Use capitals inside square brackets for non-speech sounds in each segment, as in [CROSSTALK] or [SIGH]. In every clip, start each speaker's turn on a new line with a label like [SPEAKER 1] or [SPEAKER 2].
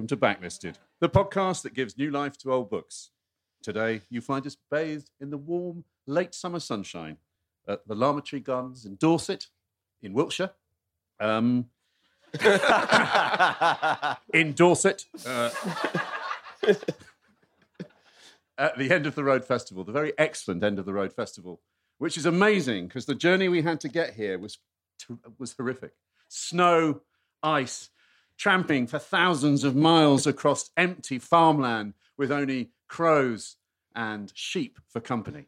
[SPEAKER 1] welcome to Backlisted, the podcast that gives new life to old books. Today, you find us bathed in the warm, late summer sunshine at the Larmer Tree Gardens in Dorset, in Wiltshire. Um, [LAUGHS] in Dorset. uh, [LAUGHS] at the end of the road festival, the very excellent end of the road festival, which is amazing because the journey we had to get here was was horrific. Snow, ice, tramping for thousands of miles across empty farmland with only crows and sheep for company.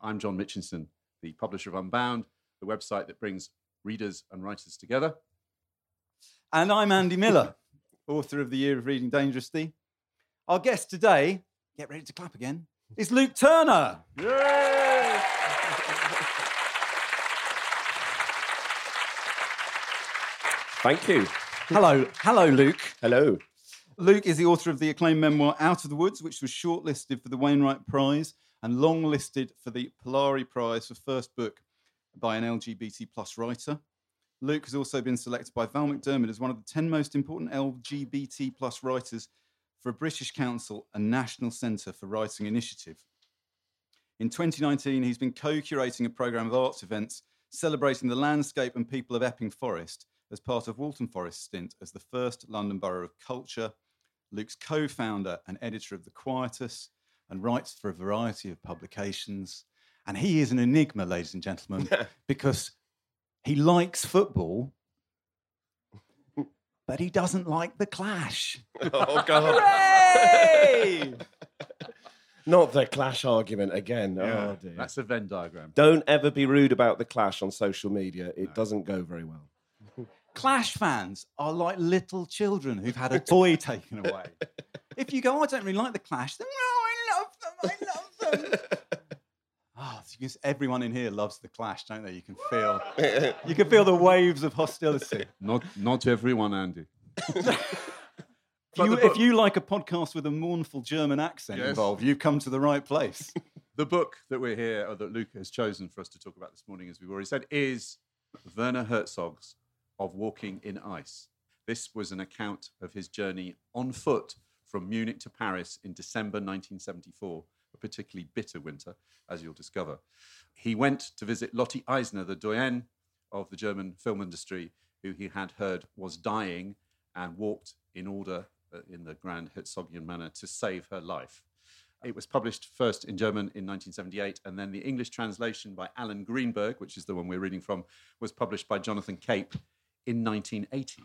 [SPEAKER 1] I'm John Mitchinson, the publisher of Unbound, the website that brings readers and writers together.
[SPEAKER 2] And I'm Andy Miller, [LAUGHS] author of The Year of Reading Dangerously. Our guest today, get ready to clap again, is Luke Turner.
[SPEAKER 1] Yay!
[SPEAKER 3] Thank you.
[SPEAKER 2] Hello, hello, Luke.
[SPEAKER 3] Hello.
[SPEAKER 2] Luke is the author of the acclaimed memoir Out of the Woods, which was shortlisted for the Wainwright Prize and longlisted for the Polari Prize for first book by an LGBT plus writer. Luke has also been selected by Val McDermid as one of the 10 most important LGBT plus writers for a British Council and National Centre for Writing Initiative. In 2019, he's been co curating a programme of arts events celebrating the landscape and people of Epping Forest as part of Waltham Forest's stint as the first London Borough of Culture. Luke's co founder and editor of The Quietus and writes for a variety of publications. And he is an enigma, ladies and gentlemen, [LAUGHS] because he likes football, but he doesn't like the clash. [LAUGHS]
[SPEAKER 3] Oh God.
[SPEAKER 2] Hooray! [LAUGHS]
[SPEAKER 3] Not the clash argument again.
[SPEAKER 1] Yeah,
[SPEAKER 3] Oh dear.
[SPEAKER 1] that's a Venn diagram.
[SPEAKER 3] Don't ever be rude about the clash on social media. It doesn't go very well.
[SPEAKER 2] Clash fans are like little children who've had a [LAUGHS] toy taken away. If you go, I don't really like the Clash, then no, I love them, I love them. [LAUGHS] Ah, it's because everyone in here loves the Clash, don't they? You can feel, [LAUGHS] you can feel the waves of hostility.
[SPEAKER 1] Not, not everyone, Andy.
[SPEAKER 2] If you,
[SPEAKER 1] book-
[SPEAKER 2] if you like a podcast with a mournful German accent
[SPEAKER 1] Yes.
[SPEAKER 2] involved, you've come to the right place.
[SPEAKER 1] The book that we're here, or that Luke has chosen for us to talk about this morning, as we've already said, is Werner Herzog's Of Walking in Ice. This was an account of his journey on foot from Munich to Paris in December 1974, a particularly bitter winter, as you'll discover. He went to visit Lotte Eisner, the doyenne of the German film industry, who he had heard was dying and walked in order uh, in the grand Herzogian manner to save her life. It was published first in German in 1978, and then the English translation by Alan Greenberg, which is the one we're reading from, was published by Jonathan Cape in 1980.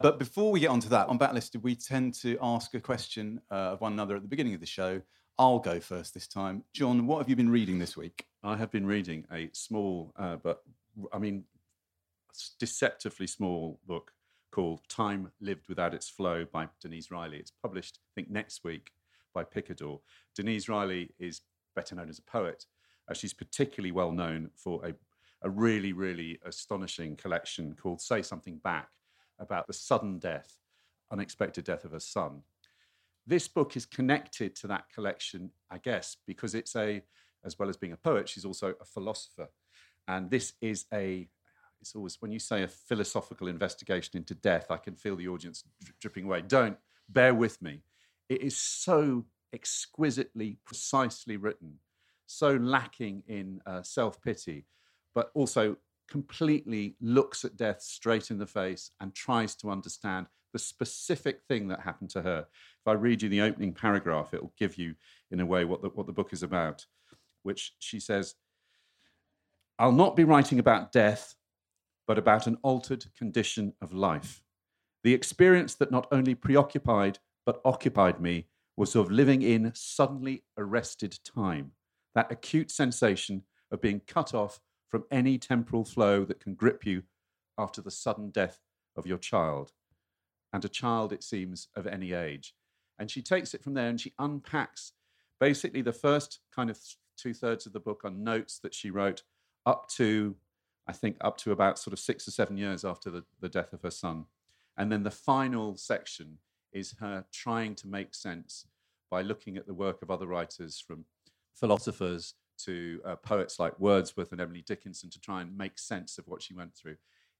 [SPEAKER 2] But before we get onto that, on Backlisted, we tend to ask a question uh, of one another at the beginning of the show. I'll go first this time. John, what have you been reading this week?
[SPEAKER 1] I have been reading a small, uh, but I mean, deceptively small book called Time Lived Without Its Flow by Denise Riley. It's published, I think, next week by Picador. Denise Riley is better known as a poet. Uh, she's particularly well known for a, a really, really astonishing collection called Say Something Back about the sudden death, unexpected death of her son. This book is connected to that collection, I guess, because it's a, as well as being a poet, she's also a philosopher. And this is a, it's always, when you say a philosophical investigation into death, I can feel the audience dripping away. Don't, bear with me. It is so exquisitely, precisely written, so lacking in uh, self pity, but also completely looks at death straight in the face and tries to understand the specific thing that happened to her. If I read you the opening paragraph, it will give you, in a way, what the, what the book is about, which she says, I'll not be writing about death, but about an altered condition of life. The experience that not only preoccupied, but occupied me was of living in suddenly arrested time, that acute sensation of being cut off from any temporal flow that can grip you after the sudden death of your child. And a child, it seems, of any age. And she takes it from there and she unpacks basically the first kind of two thirds of the book on notes that she wrote up to, I think, up to about sort of six or seven years after the, the death of her son. And then the final section is her trying to make sense by looking at the work of other writers, from philosophers to uh, poets like Wordsworth and Emily Dickinson to try and make sense of what she went through.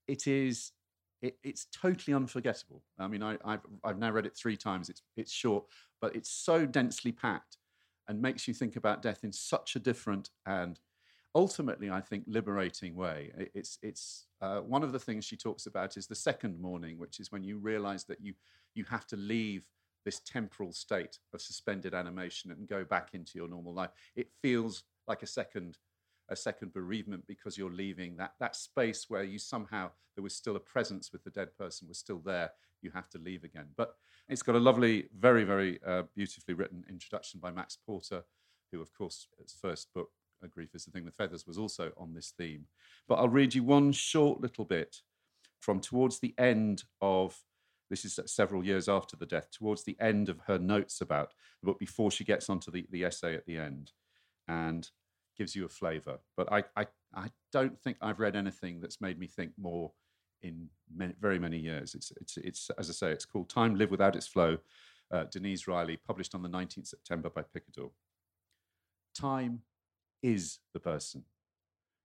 [SPEAKER 1] It is. It, it's totally unforgettable. I mean, I, have I've now read it three times. It's it's short, but it's so densely packed, and makes you think about death in such a different and ultimately, I think, liberating way. It's it's uh, one of the things she talks about is the second morning, which is when you realize that you you have to leave this temporal state of suspended animation and go back into your normal life. It feels like a second a second bereavement because you're leaving that that space where you somehow there was still a presence with the dead person was still there you have to leave again. But it's got a lovely very very uh, beautifully written introduction by max porter who of course his first book grief is the thing with feathers was also on this theme. But i'll read you one short little bit from towards the end of this is several years after the death towards the end of her notes about the book before she gets onto the, the essay at the end. And gives you a flavor. But I, I, I don't think I've read anything that's made me think more in many, very many years. It's, it's, it's, as I say, it's called Time Live Without Its Flow, uh, Denise Riley, published on the 19th September by Picador. Time is the person.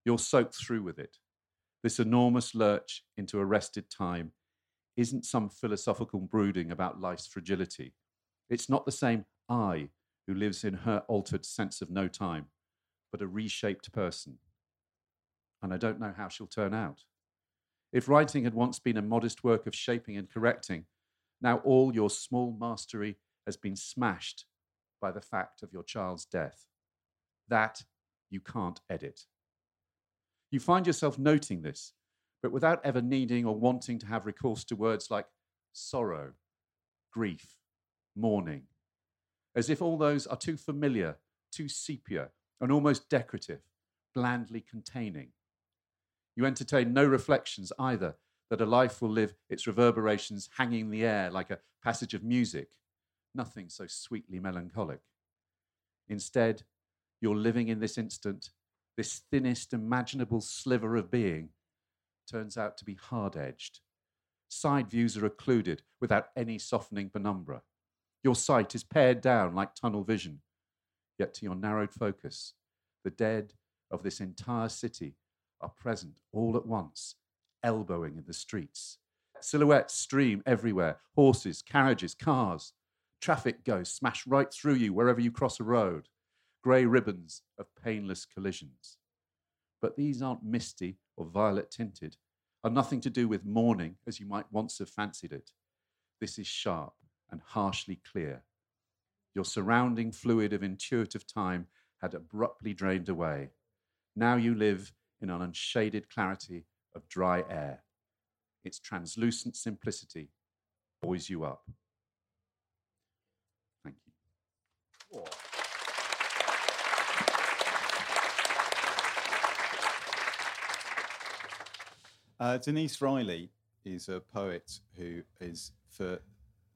[SPEAKER 1] You're soaked through with it. This enormous lurch into arrested time isn't some philosophical brooding about life's fragility. It's not the same I who lives in her altered sense of no time, but a reshaped person. And I don't know how she'll turn out. If writing had once been a modest work of shaping and correcting, now all your small mastery has been smashed by the fact of your child's death. That you can't edit. You find yourself noting this, but without ever needing or wanting to have recourse to words like sorrow, grief, mourning, as if all those are too familiar, too sepia, and almost decorative, blandly containing. You entertain no reflections either that a life will live its reverberations hanging in the air like a passage of music, nothing so sweetly melancholic. Instead, you're living in this instant, this thinnest imaginable sliver of being turns out to be hard edged. Side views are occluded without any softening penumbra. Your sight is pared down like tunnel vision. Yet to your narrowed focus, the dead of this entire city are present all at once, elbowing in the streets. Silhouettes stream everywhere horses, carriages, cars. Traffic goes smash right through you wherever you cross a road. Grey ribbons of painless collisions. But these aren't misty or violet tinted, are nothing to do with mourning as you might once have fancied it. This is sharp, and harshly clear. Your surrounding fluid of intuitive time had abruptly drained away. Now you live in an unshaded clarity of dry air. Its translucent simplicity buoys you up. Thank you.
[SPEAKER 2] Uh, Denise Riley is a poet who is, for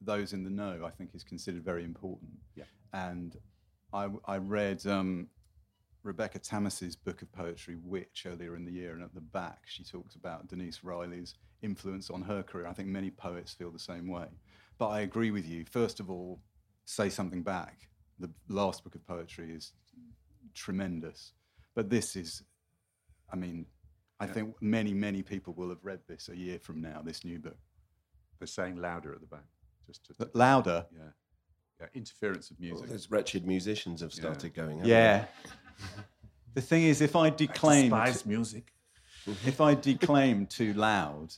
[SPEAKER 2] those in the know, I think is considered very important.
[SPEAKER 1] Yeah.
[SPEAKER 2] And I, I read um, Rebecca Tamás's book of poetry, Witch, earlier in the year, and at the back she talks about Denise Riley's influence on her career. I think many poets feel the same way. But I agree with you. First of all, say something back. The last book of poetry is tremendous. But this is, I mean, I yeah. think many, many people will have read this a year from now, this new book.
[SPEAKER 1] They're saying louder at the back
[SPEAKER 2] just to, louder.
[SPEAKER 1] Yeah, yeah. Interference of music. Well,
[SPEAKER 3] those wretched musicians have started
[SPEAKER 2] yeah.
[SPEAKER 3] going.
[SPEAKER 2] Yeah. [LAUGHS] the thing is, if I declaim
[SPEAKER 1] I music, [LAUGHS]
[SPEAKER 2] if I declaim too loud,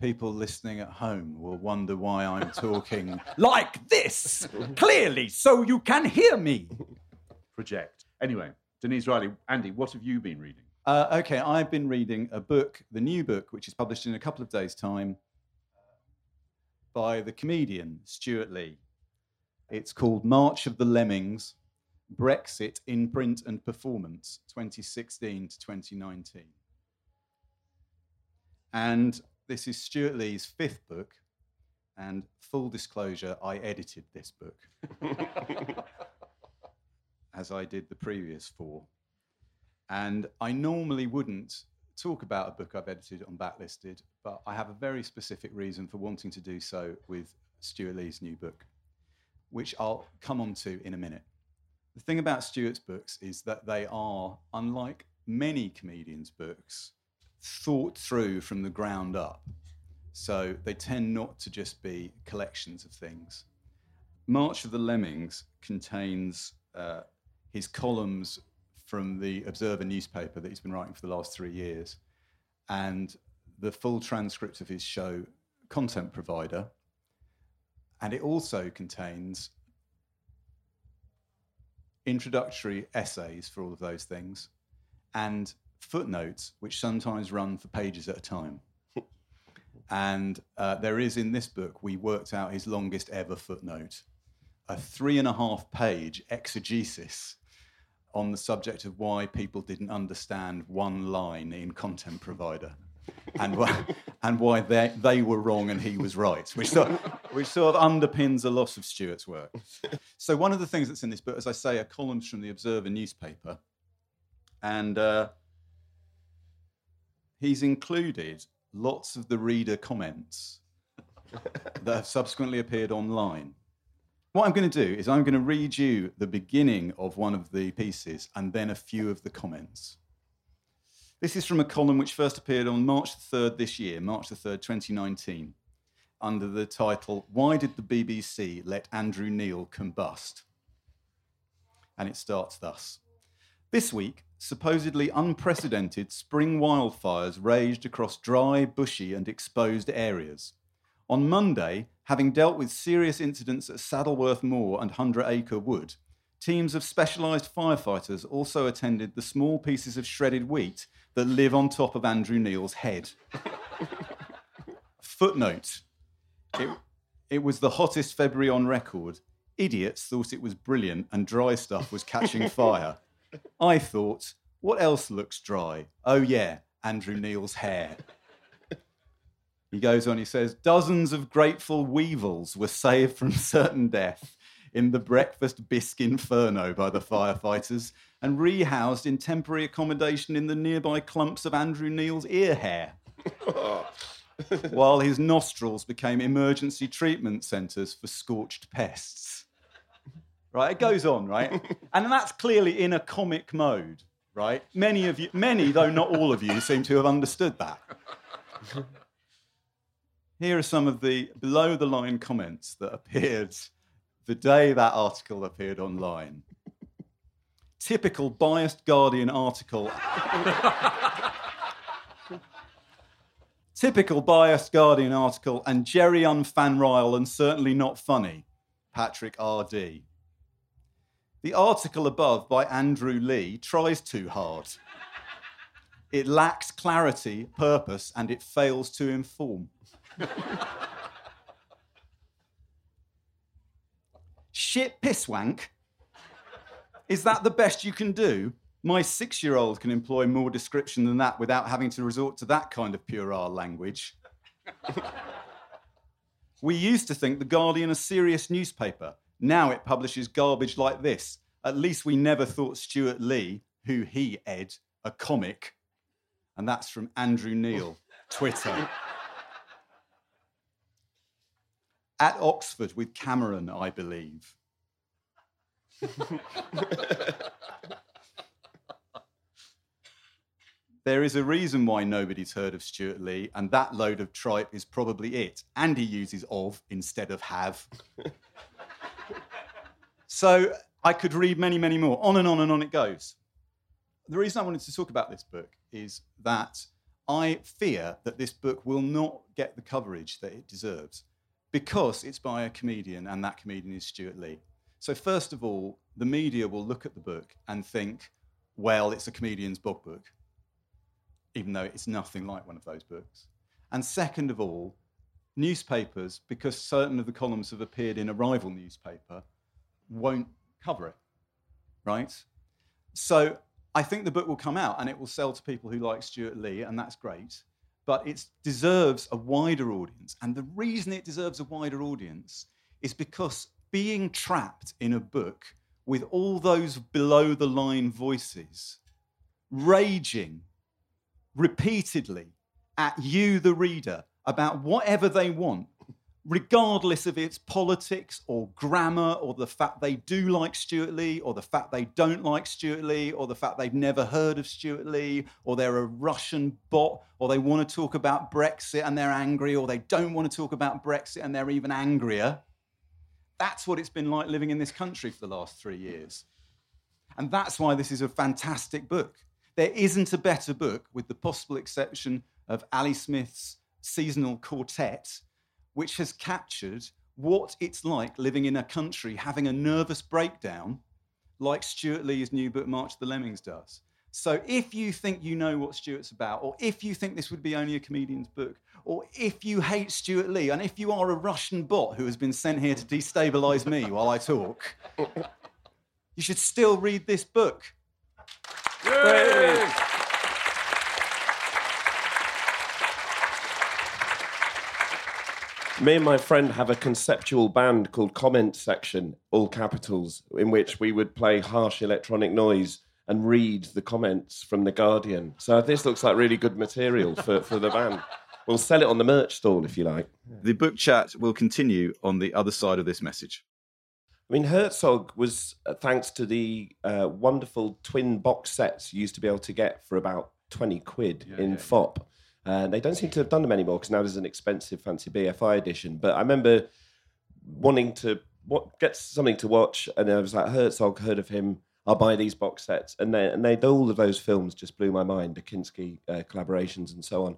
[SPEAKER 2] people listening at home will wonder why I'm talking [LAUGHS] like this, clearly, so you can hear me.
[SPEAKER 1] Project. Anyway, Denise Riley, Andy, what have you been reading?
[SPEAKER 2] Uh, okay, I've been reading a book, the new book, which is published in a couple of days' time, by the comedian Stewart Lee. It's called March of the Lemmings Brexit in Print and Performance 2016 to 2019. And this is Stewart Lee's fifth book. And full disclosure, I edited this book [LAUGHS] as I did the previous four. And I normally wouldn't talk about a book I've edited on Backlisted, but I have a very specific reason for wanting to do so with Stewart Lee's new book, which I'll come on to in a minute. The thing about Stewart's books is that they are, unlike many comedians' books, thought through from the ground up. So they tend not to just be collections of things. March of the Lemmings contains uh, his columns from the Observer newspaper that he's been writing for the last three years, and the full transcript of his show, Content Provider. And it also contains introductory essays for all of those things and footnotes, which sometimes run for pages at a time. [LAUGHS] and uh, there is in this book, we worked out his longest ever footnote a three and a half page exegesis on the subject of why people didn't understand one line in Content Provider. And why, [LAUGHS] and why they, they were wrong and he was right, which sort, of, which sort of underpins a lot of Stewart's work. So, one of the things that's in this book, as I say, are columns from the Observer newspaper. And uh, he's included lots of the reader comments that have subsequently appeared online. What I'm going to do is I'm going to read you the beginning of one of the pieces and then a few of the comments. This is from a column which first appeared on March the 3rd this year, March the 3rd, 2019, under the title, Why Did the BBC Let Andrew Neil Combust? And it starts thus. This week, supposedly unprecedented spring wildfires raged across dry, bushy, and exposed areas. On Monday, having dealt with serious incidents at Saddleworth Moor and Hundred Acre Wood, teams of specialised firefighters also attended the small pieces of shredded wheat that live on top of Andrew Neil's head. Footnote it, it was the hottest February on record. Idiots thought it was brilliant and dry stuff was catching [LAUGHS] fire. I thought, what else looks dry? Oh, yeah, Andrew Neil's hair. He goes on, he says, dozens of grateful weevils were saved from certain death in the breakfast bisque inferno by the firefighters and rehoused in temporary accommodation in the nearby clumps of Andrew Neil's ear hair. [LAUGHS] while his nostrils became emergency treatment centres for scorched pests. Right, it goes on, right? [LAUGHS] And that's clearly in a comic mode, right? Many of you, many, though not all of you, seem to have understood that. [LAUGHS] Here are some of the below the line comments that appeared the day that article appeared online. Typical biased Guardian article. [LAUGHS] Typical biased Guardian article and Jerry unfanrile and certainly not funny. Patrick R.D. The article above by Andrew Lee tries too hard. It lacks clarity, purpose, and it fails to inform. [LAUGHS] Shit pisswank? Is that the best you can do? My six year old can employ more description than that without having to resort to that kind of puerile language. [LAUGHS] we used to think The Guardian a serious newspaper. Now it publishes garbage like this. At least we never thought Stewart Lee, who he ed, a comic. And that's from Andrew Neil, Twitter. [LAUGHS] At Oxford with Cameron, I believe. there is a reason why nobody's heard of Stewart Lee, and that load of tripe is probably it. And he uses of instead of have. so I could read many, many more. On and on and on it goes. The reason I wanted to talk about this book is that I fear that this book will not get the coverage that it deserves because it's by a comedian, and that comedian is Stewart Lee. So, first of all, the media will look at the book and think, well, it's a comedian's book book, even though it's nothing like one of those books. And second of all, newspapers, because certain of the columns have appeared in a rival newspaper, won't cover it, right? So I think the book will come out and it will sell to people who like Stewart Lee, and that's great. But it deserves a wider audience. And the reason it deserves a wider audience is because being trapped in a book with all those below the line voices raging repeatedly at you, the reader, about whatever they want, regardless of its politics or grammar or the fact they do like Stewart Lee or the fact they don't like Stewart Lee or the fact they've never heard of Stewart Lee or they're a Russian bot or they want to talk about Brexit and they're angry or they don't want to talk about Brexit and they're even angrier. That's what it's been like living in this country for the last three years. And that's why this is a fantastic book. There isn't a better book, with the possible exception of Ali Smith's Seasonal Quartet, which has captured what it's like living in a country having a nervous breakdown, like Stewart Lee's new book, March of the Lemmings, does. So if you think you know what Stewart's about, or if you think this would be only a comedian's book, or if you hate Stewart Lee, and if you are a Russian bot who has been sent here to destabilize me while I talk, you should still read this book.
[SPEAKER 1] Yay!
[SPEAKER 3] Me and my friend have a conceptual band called Comment Section, all capitals, in which we would play harsh electronic noise and read the comments from The Guardian. So this looks like really good material for, for the band. We'll sell it on the merch stall if you like.
[SPEAKER 2] The book chat will continue on the other side of this message.
[SPEAKER 3] I mean, Herzog was, uh, thanks to the uh, wonderful twin box sets you used to be able to get for about 20 quid
[SPEAKER 1] Yeah,
[SPEAKER 3] in
[SPEAKER 1] yeah,
[SPEAKER 3] Fopp. Uh, they don't seem to have done them anymore because now there's an expensive fancy BFI edition. But I remember wanting to what, get something to watch, and I was like, Herzog, heard of him. I'll buy these box sets. And they, and they, all of those films just blew my mind, the Kinski uh, collaborations and so on.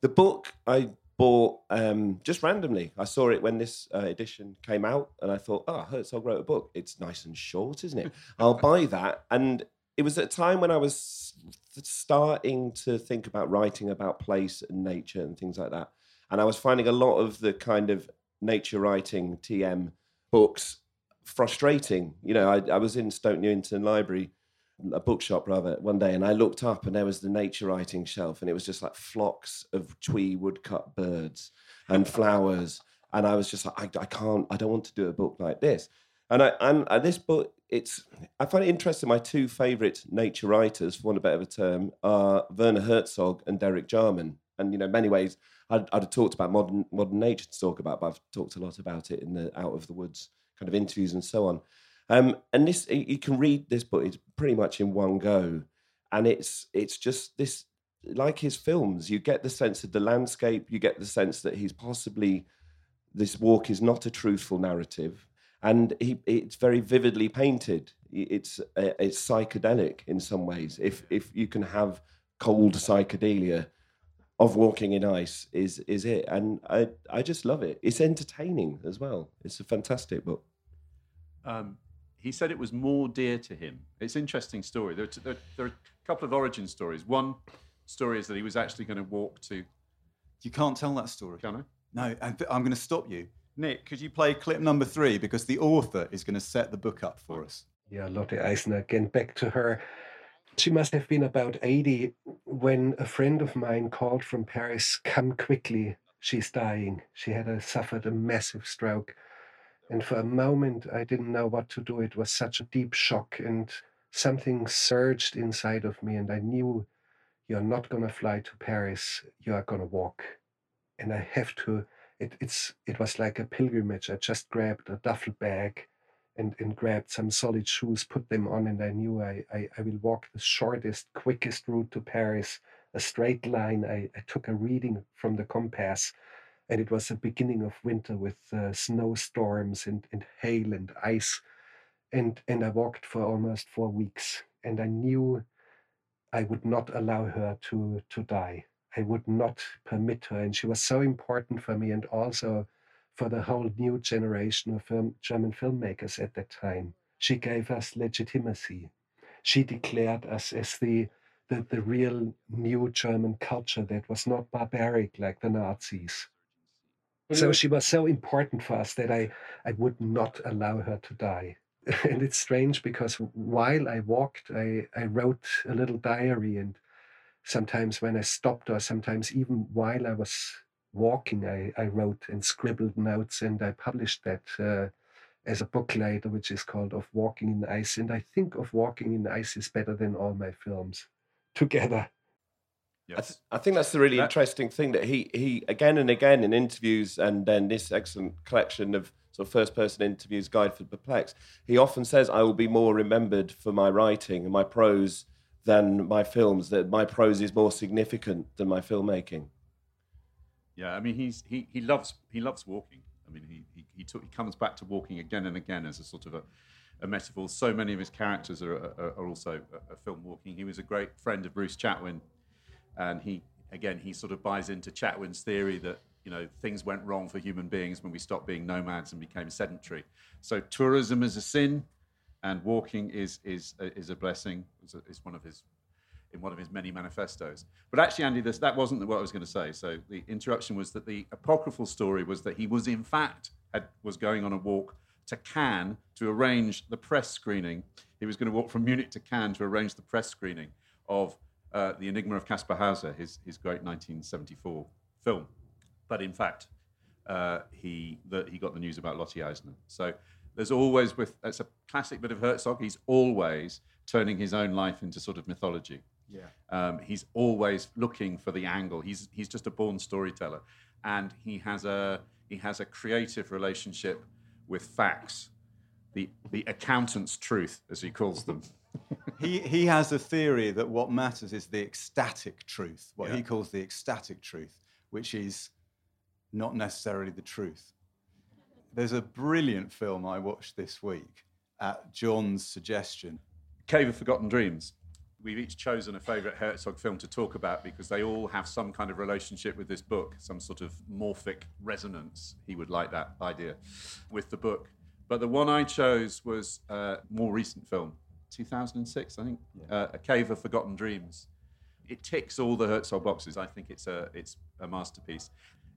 [SPEAKER 3] The book I bought um, just randomly. I saw it when this uh, edition came out, and I thought, oh, Herzog wrote a book. It's nice and short, isn't it? I'll buy that. And it was at a time when I was starting to think about writing about place and nature and things like that. And I was finding a lot of the kind of nature writing TM books frustrating. You know, I, I was in Stoke Newington Library a bookshop rather one day and I looked up and there was the nature writing shelf and it was just like flocks of twee woodcut birds and flowers and I was just like I, I can't I don't want to do a book like this and I and, and this book it's I find it interesting my two favorite nature writers for want of a better term are Werner Herzog and Derek Jarman and you know many ways I'd, I'd have talked about modern modern nature to talk about but I've talked a lot about it in the out of the woods kind of interviews and so on um, and this you can read this book it's pretty much in one go, and it's it's just this like his films. You get the sense of the landscape. You get the sense that he's possibly this walk is not a truthful narrative, and he it's very vividly painted. It's uh, it's psychedelic in some ways. If if you can have cold psychedelia of walking in ice is is it and i i just love it it's entertaining as well it's a fantastic book
[SPEAKER 1] um, he said it was more dear to him. It's an interesting story. There are, there, there are a couple of origin stories. One story is that he was actually going to walk to.
[SPEAKER 2] You can't tell that story.
[SPEAKER 1] Can I?
[SPEAKER 2] No, I'm going to stop you. Nick, could you play clip number three? Because the author is going to set the book up for us.
[SPEAKER 4] Yeah, Lotte Eisner, again, back to her. She must have been about 80 when a friend of mine called from Paris, Come quickly, she's dying. She had a, suffered a massive stroke. And for a moment, I didn't know what to do. It was such a deep shock, and something surged inside of me. And I knew you're not going to fly to Paris, you are going to walk. And I have to. It, it's, it was like a pilgrimage. I just grabbed a duffel bag and, and grabbed some solid shoes, put them on, and I knew I, I, I will walk the shortest, quickest route to Paris, a straight line. I, I took a reading from the compass and it was the beginning of winter with uh, snowstorms and, and hail and ice and and i walked for almost four weeks and i knew i would not allow her to to die i would not permit her and she was so important for me and also for the whole new generation of film, german filmmakers at that time she gave us legitimacy she declared us as the the, the real new German culture that was not barbaric like the Nazis. So she was so important for us that I, I would not allow her to die. [LAUGHS] and it's strange because while I walked, I, I wrote a little diary. And sometimes when I stopped, or sometimes even while I was walking, I, I wrote and scribbled notes. And I published that uh, as a book later, which is called Of Walking in Ice. And I think Of Walking in Ice is better than all my films [LAUGHS] together.
[SPEAKER 3] I, th- I think that's the really
[SPEAKER 1] That-
[SPEAKER 3] interesting thing that he he again and again in interviews and then this excellent collection of sort of first person interviews, Guide for the Perplexed, he often says, "I will be more remembered for my writing and my prose than my films. That my prose is more significant than my filmmaking."
[SPEAKER 1] Yeah, I mean, he's he he loves he loves walking. I mean, he he he, took, he comes back to walking again and again as a sort of a, a metaphor. So many of his characters are are, are also a, a film walking. He was a great friend of Bruce Chatwin, and he again he sort of buys into Chatwin's theory that you know things went wrong for human beings when we stopped being nomads and became sedentary. So tourism is a sin, and walking is is is a blessing. Is one of his in one of his many manifestos. But actually, Andy, this, that wasn't what I was going to say. So the interruption was that the apocryphal story was that he was in fact had, was going on a walk to Cannes to arrange the press screening. He was going to walk from Munich to Cannes to arrange the press screening of uh, The Enigma of Kaspar Hauser, his, his great 1974 film. But in fact, uh, he, the, he got the news about Lotte Eisner. So there's always, with it's a classic bit of Herzog, he's always turning his own life into sort of mythology.
[SPEAKER 2] Yeah.
[SPEAKER 1] Um, he's always looking for the angle. He's he's just a born storyteller, and he has a he has a creative relationship with facts, the the accountant's truth, as he calls them. [LAUGHS]
[SPEAKER 2] he he has a theory that what matters is the ecstatic truth, what
[SPEAKER 1] Yeah.
[SPEAKER 2] he calls the ecstatic truth, which is not necessarily the truth. There's a brilliant film I watched this week at John's suggestion.
[SPEAKER 1] Cave of Forgotten Dreams. We've each chosen a favourite Herzog film to talk about because they all have some kind of relationship with this book, some sort of morphic resonance. He would like that idea with the book. But the one I chose was a more recent film, 2006, I think, uh, A Cave of Forgotten Dreams. It ticks all the Herzog boxes. I think it's a, it's a masterpiece.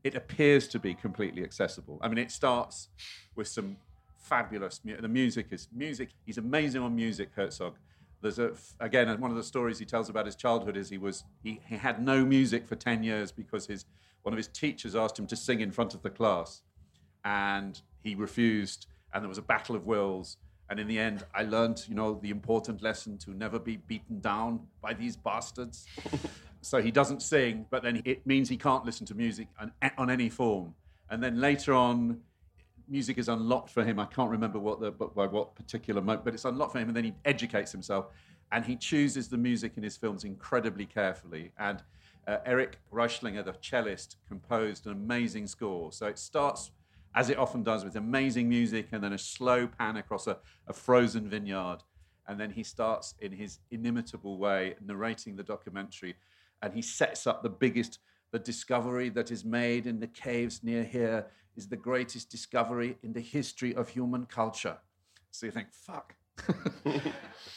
[SPEAKER 1] It appears to be completely accessible. I mean, it starts with some fabulous mu- the music is music he's amazing on music herzog. There's a again one of the stories he tells about his childhood is he was he, he had no music for 10 years because his one of his teachers asked him to sing in front of the class. And he refused and there was a battle of wills. And in the end i learned you know the important lesson to never be beaten down by these bastards so he doesn't sing but then it means he can't listen to music on, on any form and then later on music is unlocked for him. I can't remember what the but by what particular moment, but it's unlocked for him, and then he educates himself, and he chooses the music in his films incredibly carefully. And uh, Eric Reichlinger, the cellist, composed an amazing score. So it starts, as it often does, with amazing music, and then a slow pan across a, a frozen vineyard, and then he starts in his inimitable way narrating the documentary, and he sets up the biggest the discovery that is made in the caves near here is the greatest discovery in the history of human culture. So you think, fuck, [LAUGHS]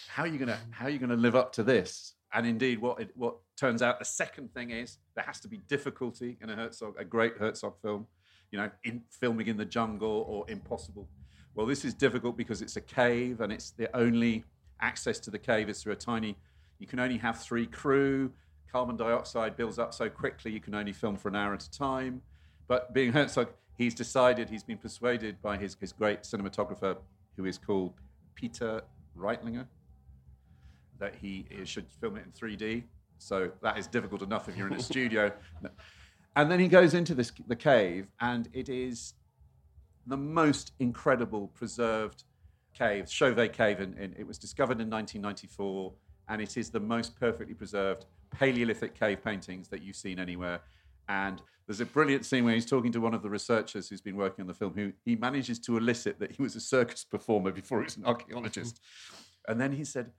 [SPEAKER 1] how are you gonna how are you gonna live up to this? And indeed, what it, what turns out the second thing is there has to be difficulty in a Herzog, a great Herzog film, you know, in filming in the jungle or impossible. Well, this is difficult because it's a cave and it's the only access to the cave is through a tiny. You can only have three crew. Carbon dioxide builds up so quickly you can only film for an hour at a time. But being [LAUGHS] Herzog, he's decided, he's been persuaded by his, his great cinematographer, who is called Peter Zeitlinger, that he should film it in 3D. So that is difficult enough if you're in a [LAUGHS] studio. And then he goes into this the cave, and it is the most incredible preserved cave, Chauvet Cave. And, and it was discovered in 1994, and it is the most perfectly preserved Paleolithic cave paintings that you've seen anywhere. And there's a brilliant scene where he's talking to one of the researchers who's been working on the film, who he manages to elicit that he was a circus performer before he was an archaeologist. and then he said,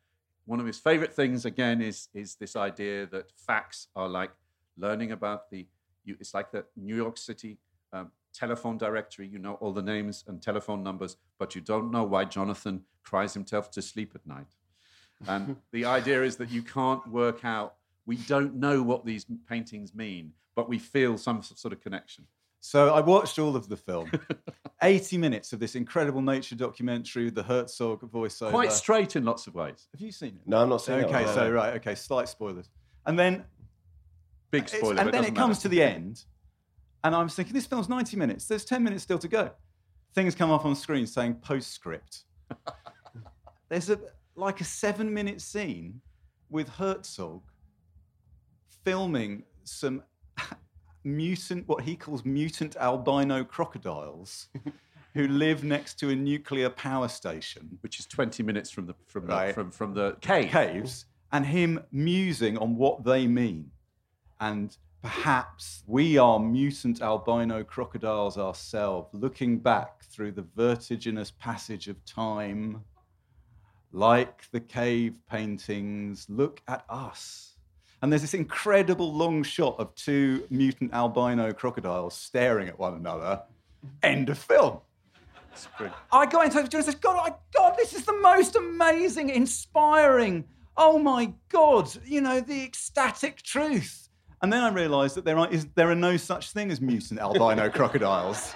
[SPEAKER 1] one of his favorite things again is, is this idea that facts are like learning about the, you, it's like the New York City um, telephone directory. You know all the names and telephone numbers, but you don't know why Jonathan cries himself to sleep at night. And the idea is that you can't work out, we don't know what these paintings mean, but we feel some sort of connection.
[SPEAKER 2] So I watched all of the film. [LAUGHS] 80 minutes of this incredible nature documentary with the Herzog voiceover.
[SPEAKER 1] Quite straight in lots of ways.
[SPEAKER 2] Have you seen it?
[SPEAKER 3] No, I'm not saying
[SPEAKER 2] Okay,
[SPEAKER 3] that.
[SPEAKER 2] so right, okay, slight spoilers. And then
[SPEAKER 1] Big
[SPEAKER 2] it's-
[SPEAKER 1] spoiler.
[SPEAKER 2] and
[SPEAKER 1] but
[SPEAKER 2] then it comes
[SPEAKER 1] matter.
[SPEAKER 2] to the end, and I'm thinking, this film's 90 minutes. There's 10 minutes still to go. Things come up on screen saying postscript. [LAUGHS] There's a like a seven minute scene with Herzog filming some [LAUGHS] mutant, what he calls mutant albino crocodiles, [LAUGHS] who live next to a nuclear power station.
[SPEAKER 1] Which is 20 minutes from the from the, from from the cave.
[SPEAKER 2] caves and him musing on what they mean. And perhaps we are mutant albino crocodiles ourselves, looking back through the vertiginous passage of time. Like the cave paintings, look at us. And there's this incredible long shot of two mutant albino crocodiles staring at one another. End of film. I go in touch with John and said, God, I, God, this is the most amazing, inspiring. Oh my God, you know, the ecstatic truth. And then I realised that there are, is, there are no such thing as mutant albino [LAUGHS] crocodiles.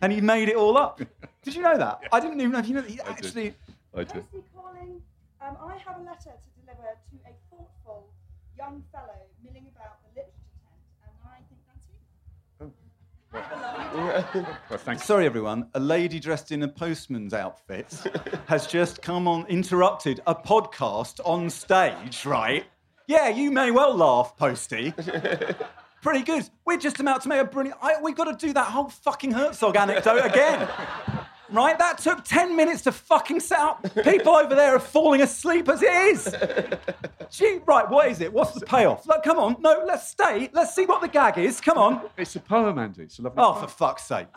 [SPEAKER 2] and he made it all up. Did you know that? I didn't even know if you know that. He
[SPEAKER 1] I
[SPEAKER 2] actually.
[SPEAKER 1] I do.
[SPEAKER 5] Mostly calling. Um, I have a letter to deliver to a thoughtful young fellow milling about the literature tent, and I think that's [LAUGHS] you.
[SPEAKER 1] Well, thanks.
[SPEAKER 2] Sorry, everyone. A lady dressed in a postman's outfit [LAUGHS] has just come on, interrupted a podcast on stage, right? Yeah, you may well laugh, Posty. [LAUGHS] Pretty good. We're just about to make a brilliant. I, we've got to do that whole fucking Herzog anecdote again. Right? That took 10 minutes to fucking set up. People over there are falling asleep as it is. Gee, right, what is it? What's the payoff? Look, come on. No, let's stay. Let's see what the gag is. Come on.
[SPEAKER 1] It's a poem, Andy. It's a lovely
[SPEAKER 2] Oh,
[SPEAKER 1] poem.
[SPEAKER 2] for fuck's sake.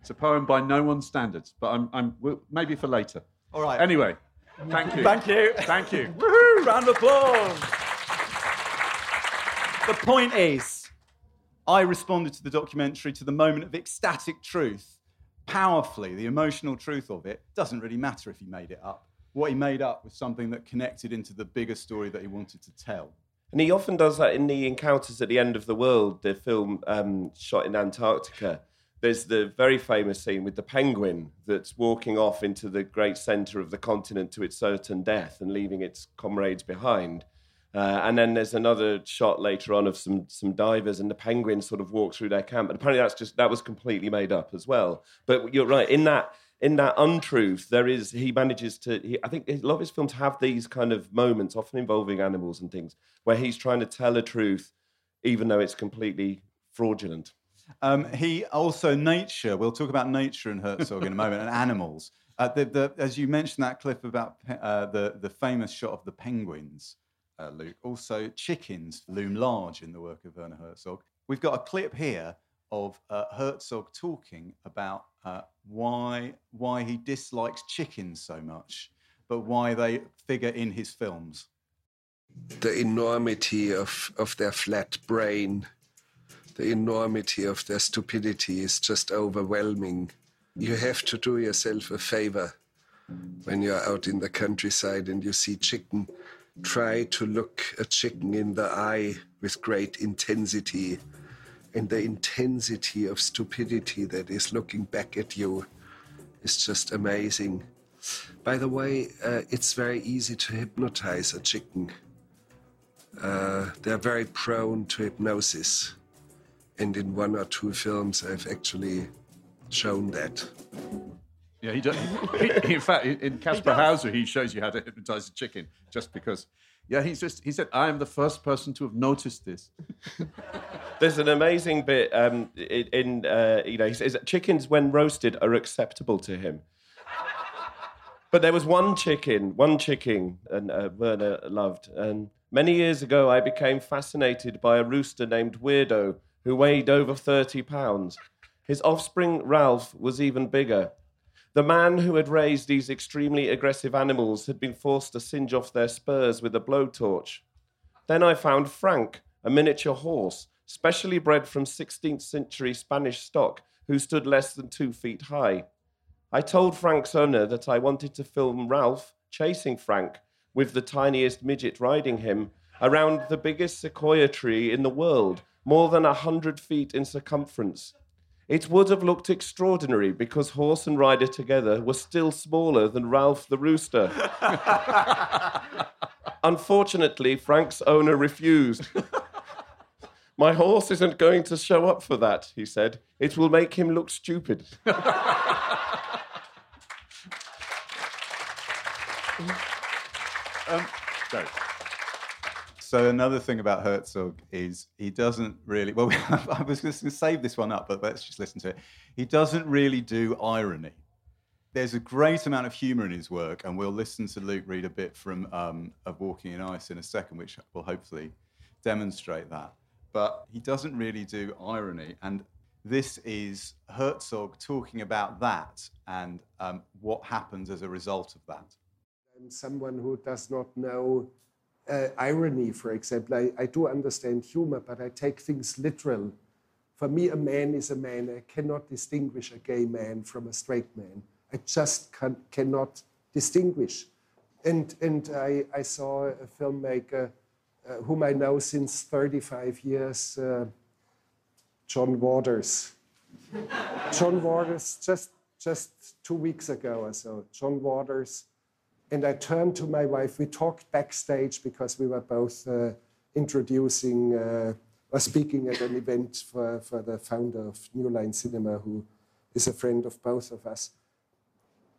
[SPEAKER 1] It's a poem by no one's standards, but I'm, I'm well, maybe for later.
[SPEAKER 2] All right.
[SPEAKER 1] Anyway, thank you.
[SPEAKER 2] Thank you.
[SPEAKER 1] Thank you.
[SPEAKER 2] Woohoo! Round of applause. The point is, I responded to the documentary to the moment of ecstatic truth powerfully. The emotional truth of it doesn't really matter if he made it up. What he made up was something that connected into the bigger story that he wanted to tell.
[SPEAKER 3] And he often does that in the Encounters at the End of the World, the film um, shot in Antarctica. There's the very famous scene with the penguin that's walking off into the great centre of the continent to its certain death and leaving its comrades behind. Uh, and then there's another shot later on of some some divers, and the penguins sort of walk through their camp. And apparently, that's just that was completely made up as well. But you're right in that in that untruth, there is he manages to. He, I think a lot of his films have these kind of moments, often involving animals and things, where he's trying to tell a truth, even though it's completely fraudulent.
[SPEAKER 2] Um, he also nature. We'll talk about nature and Herzog in a moment, and animals. Uh, the, the, as you mentioned that clip about uh, the the famous shot of the penguins, uh, Luke. Also, chickens loom large in the work of Werner Herzog. We've got a clip here of uh, Herzog talking about uh, why why he dislikes chickens so much, but why they figure in his films.
[SPEAKER 6] the enormity of, of their flat brain, the enormity of their stupidity is just overwhelming. You have to do yourself a favor when you're out in the countryside and you see chicken. Try to look a chicken in the eye with great intensity. And the intensity of stupidity that is looking back at you is just amazing. By the way, uh, it's very easy to hypnotize a chicken. Uh, they're very prone to hypnosis. And in one or two films, I've actually shown that.
[SPEAKER 1] Yeah, he does. He, in fact, in Kaspar Hauser, he shows you how to hypnotize a chicken just because. Yeah, he's just. He said, "I am the first person to have noticed this." [LAUGHS]
[SPEAKER 3] There's an amazing bit um, in, in uh, you know, he says that chickens, when roasted, are acceptable to him. But there was one chicken, one chicken, and uh, Werner loved. And many years ago, I became fascinated by a rooster named Weirdo who weighed over 30 pounds. His offspring, Ralph, was even bigger. The man who had raised these extremely aggressive animals had been forced to singe off their spurs with a blowtorch. Then I found Frank, a miniature horse, specially bred from 16th century Spanish stock, who stood less than two feet high. I told Frank's owner that I wanted to film Ralph chasing Frank, with the tiniest midget riding him, around the biggest sequoia tree in the world, more than a hundred feet in circumference. It would have looked extraordinary because horse and rider together were still smaller than Ralph the rooster. [LAUGHS] Unfortunately, Frank's owner refused. My horse isn't going to show up for that, he said. It will make him look stupid. [LAUGHS]
[SPEAKER 1] Um, so,
[SPEAKER 2] So another thing about Herzog is he doesn't really. Well, [LAUGHS] I was going to save this one up, but let's just listen to it. He doesn't really do irony. There's a great amount of humour in his work, and we'll listen to Luke read a bit from um, Of Walking in Ice in a second, which will hopefully demonstrate that. But he doesn't really do irony, and this is Herzog talking about that and um, what happens as a result of that.
[SPEAKER 6] I'm someone who does not know uh, irony, for example. I, I do understand humor, but I take things literal. For me, a man is a man. I cannot distinguish a gay man from a straight man. I just can, cannot distinguish. And, and I, I saw a filmmaker uh, whom I know since 35 years, uh, John Waters. [LAUGHS] John Waters, just, just two weeks ago or so, John Waters and I turned to my wife. We talked backstage because we were both uh, introducing uh, or speaking at an event for, for the founder of New Line Cinema, who is a friend of both of us.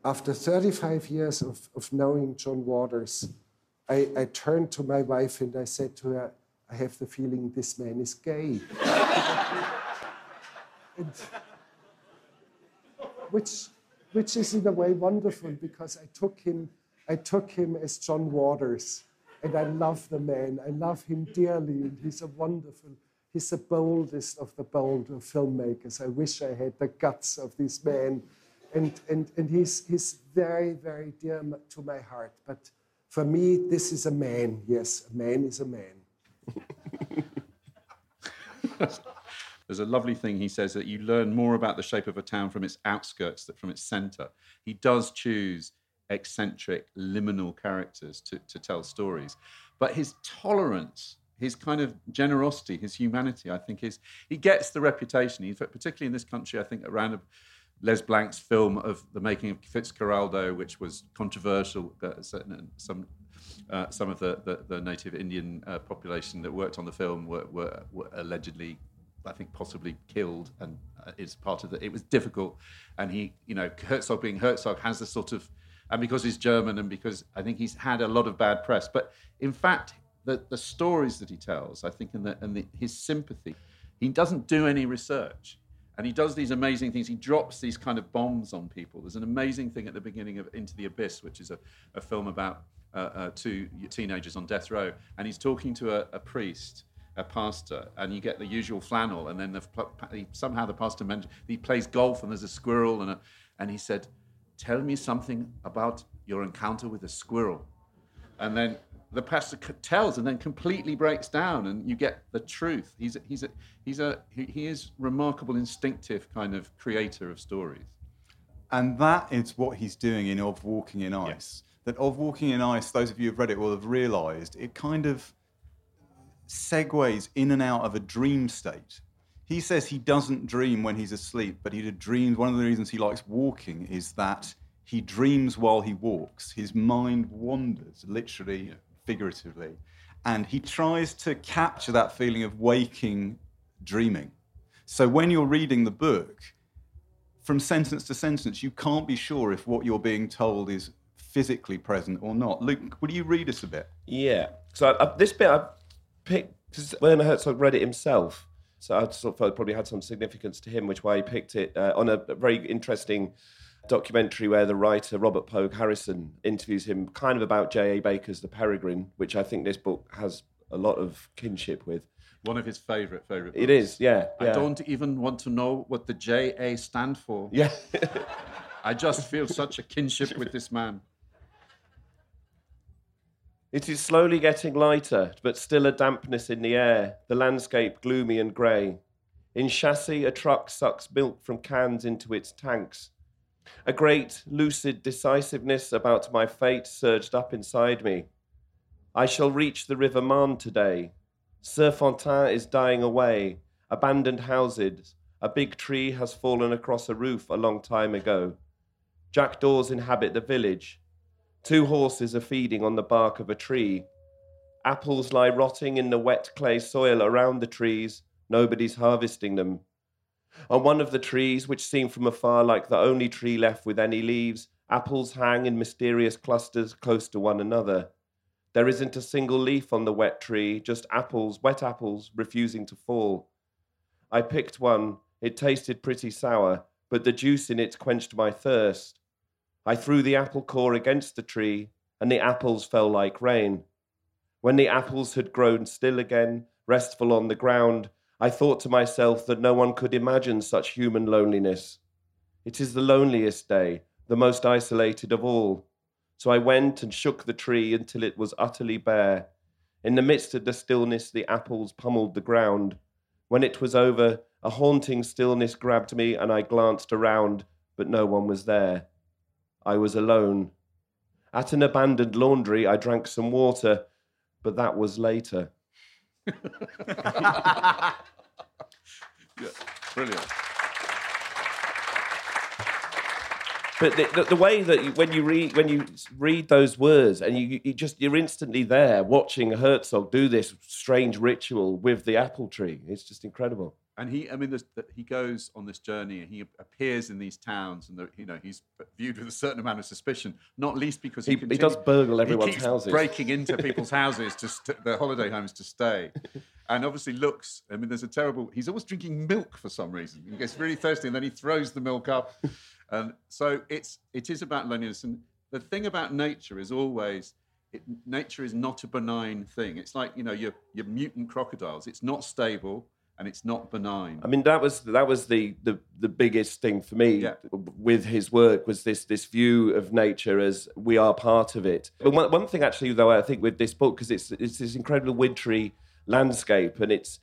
[SPEAKER 6] After 35 years of, of knowing John Waters, I, I turned to my wife and I said to her, I have the feeling this man is gay. [LAUGHS] and, which, which is in a way wonderful because I took him I took him as John Waters, and I love the man. I love him dearly, and he's a wonderful, he's the boldest of the bold of filmmakers. I wish I had the guts of this man. And, and, and he's, he's very, very dear to my heart. But for me, this is a man. Yes, a man is a man. [LAUGHS]
[SPEAKER 1] There's a lovely thing he says that you learn more about the shape of a town from its outskirts than from its center. He does choose eccentric, liminal characters to, to tell stories. But his tolerance, his kind of generosity, his humanity, I think is he gets the reputation. He, particularly in this country, I think around Les Blank's film of the making of Fitzcarraldo, which was controversial. Uh, some uh, some of the, the, the native Indian uh, population that worked on the film were, were, were allegedly I think possibly killed and uh, is part of the. It was difficult, and he, you know, Herzog being Herzog has a sort of and because he's German and because I think he's had a lot of bad press. But in fact, the, the stories that he tells, I think, and, the, and the, his sympathy, he doesn't do any research. And he does these amazing things. He drops these kind of bombs on people. There's an amazing thing at the beginning of Into the Abyss, which is a, a film about uh, uh, two teenagers on death row. And he's talking to a, a priest a pastor, and you get the usual flannel, and then the, somehow the pastor mentions he plays golf, and there's a squirrel, and a, and he said, Tell me something about your encounter with a squirrel. And then the pastor tells and then completely breaks down and you get the truth. He's a, he's a, he's a, he, is remarkable, instinctive kind of creator of stories.
[SPEAKER 2] And that is what he's doing in Of Walking in Ice. Yes. That Of Walking in Ice, those of you who've read it will have realized it kind of segues in and out of a dream state. He says he doesn't dream when he's asleep, but he dreams. One of the reasons he likes walking is that he dreams while he walks. His mind wanders, literally, figuratively. And he tries to capture that feeling of waking dreaming. So when you're reading the book, from sentence to sentence, you can't be sure if what you're being told is physically present or not. Luke, would you read us a bit?
[SPEAKER 3] Yeah. So I, I, this bit I picked because Werner Herzog read it himself so I sort of felt it probably had some significance to him, which why he picked it uh, on a very interesting documentary where the writer Robert Pogue Harrison interviews him kind of about J.A. Baker's The Peregrine, which I think this book has a lot of kinship with.
[SPEAKER 1] One of his favorite favorite. Books.
[SPEAKER 3] It is, yeah,
[SPEAKER 1] yeah. I don't even want to know what the J.A. stand for.
[SPEAKER 3] Yeah.
[SPEAKER 1] I just feel such a kinship with this man.
[SPEAKER 3] It is slowly getting lighter, but still a dampness in the air, the landscape gloomy and grey. In chassis, a truck sucks milk from cans into its tanks. A great, lucid decisiveness about my fate surged up inside me. I shall reach the River Marne today. Cerfontaine is dying away. Abandoned houses. A big tree has fallen across a roof a long time ago. Jackdaws inhabit the village. Two horses are feeding on the bark of a tree. Apples lie rotting in the wet clay soil around the trees. Nobody's harvesting them. On one of the trees, which seem from afar like the only tree left with any leaves, apples hang in mysterious clusters close to one another. There isn't a single leaf on the wet tree, just apples, wet apples, refusing to fall. I picked one. It tasted pretty sour, but the juice in it quenched my thirst. I threw the apple core against the tree, and the apples fell like rain. When the apples had grown still again, restful on the ground, I thought to myself that no one could imagine such human loneliness. It is the loneliest day, the most isolated of all. So I went and shook the tree until it was utterly bare. In the midst of the stillness, the apples pummeled the ground. When it was over, a haunting stillness grabbed me, and I glanced around, but no one was there. I was alone. At an abandoned laundry, I drank some water, but that was later. [LAUGHS]
[SPEAKER 1] yeah, brilliant.
[SPEAKER 3] But the, the, the way that you, when you read when you read those words and you, you just you're instantly there watching Herzog do this strange ritual with the apple tree. It's just incredible.
[SPEAKER 1] And he, I mean, that he goes on this journey and he appears in these towns, and the, you know he's viewed with a certain amount of suspicion, not least because he,
[SPEAKER 3] He, he
[SPEAKER 1] continue-
[SPEAKER 3] does burgle
[SPEAKER 1] he
[SPEAKER 3] everyone's
[SPEAKER 1] keeps
[SPEAKER 3] houses.
[SPEAKER 1] breaking into [LAUGHS] people's houses to st- their holiday homes to stay, and obviously looks. I mean, there's a terrible. He's always drinking milk for some reason. He gets really thirsty, and then he throws the milk up, [LAUGHS] and so it's it is about loneliness. And the thing about nature is always. It, nature is not a benign thing. It's like you know your your mutant crocodiles. It's not stable and it's not benign.
[SPEAKER 3] I mean, that was that was the the, the biggest thing for me
[SPEAKER 1] Yeah.
[SPEAKER 3] with his work was this this view of nature as we are part of it. But one, one thing actually, though, I think with this book because it's it's this incredible wintry landscape and it's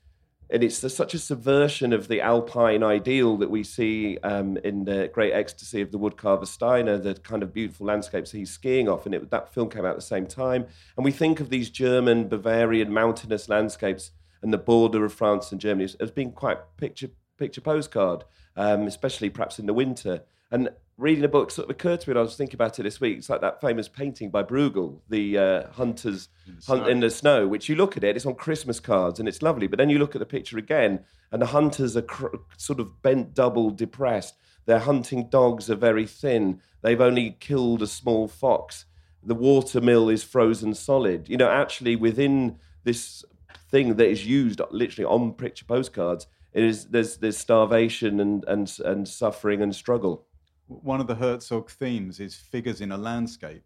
[SPEAKER 3] and it's such a subversion of the alpine ideal that we see um, in the great ecstasy of the woodcarver Steiner, the kind of beautiful landscapes he's skiing off. And it, that film came out at the same time. And we think of these German, Bavarian mountainous landscapes and the border of France and Germany as, as being quite picture picture postcard, um, especially perhaps in the winter. And reading the book sort of occurred to me, and I was thinking about it this week. It's like that famous painting by Bruegel, the uh, hunters hunt in the snow, which you look at it, it's on Christmas cards and it's lovely. But then you look at the picture again, and the hunters are cr- sort of bent double, depressed. Their hunting dogs are very thin. They've only killed a small fox. The water mill is frozen solid. You know, actually, within this thing that is used literally on picture postcards, it is there's there's starvation and and and suffering and struggle.
[SPEAKER 2] One of the Herzog themes is figures in a landscape.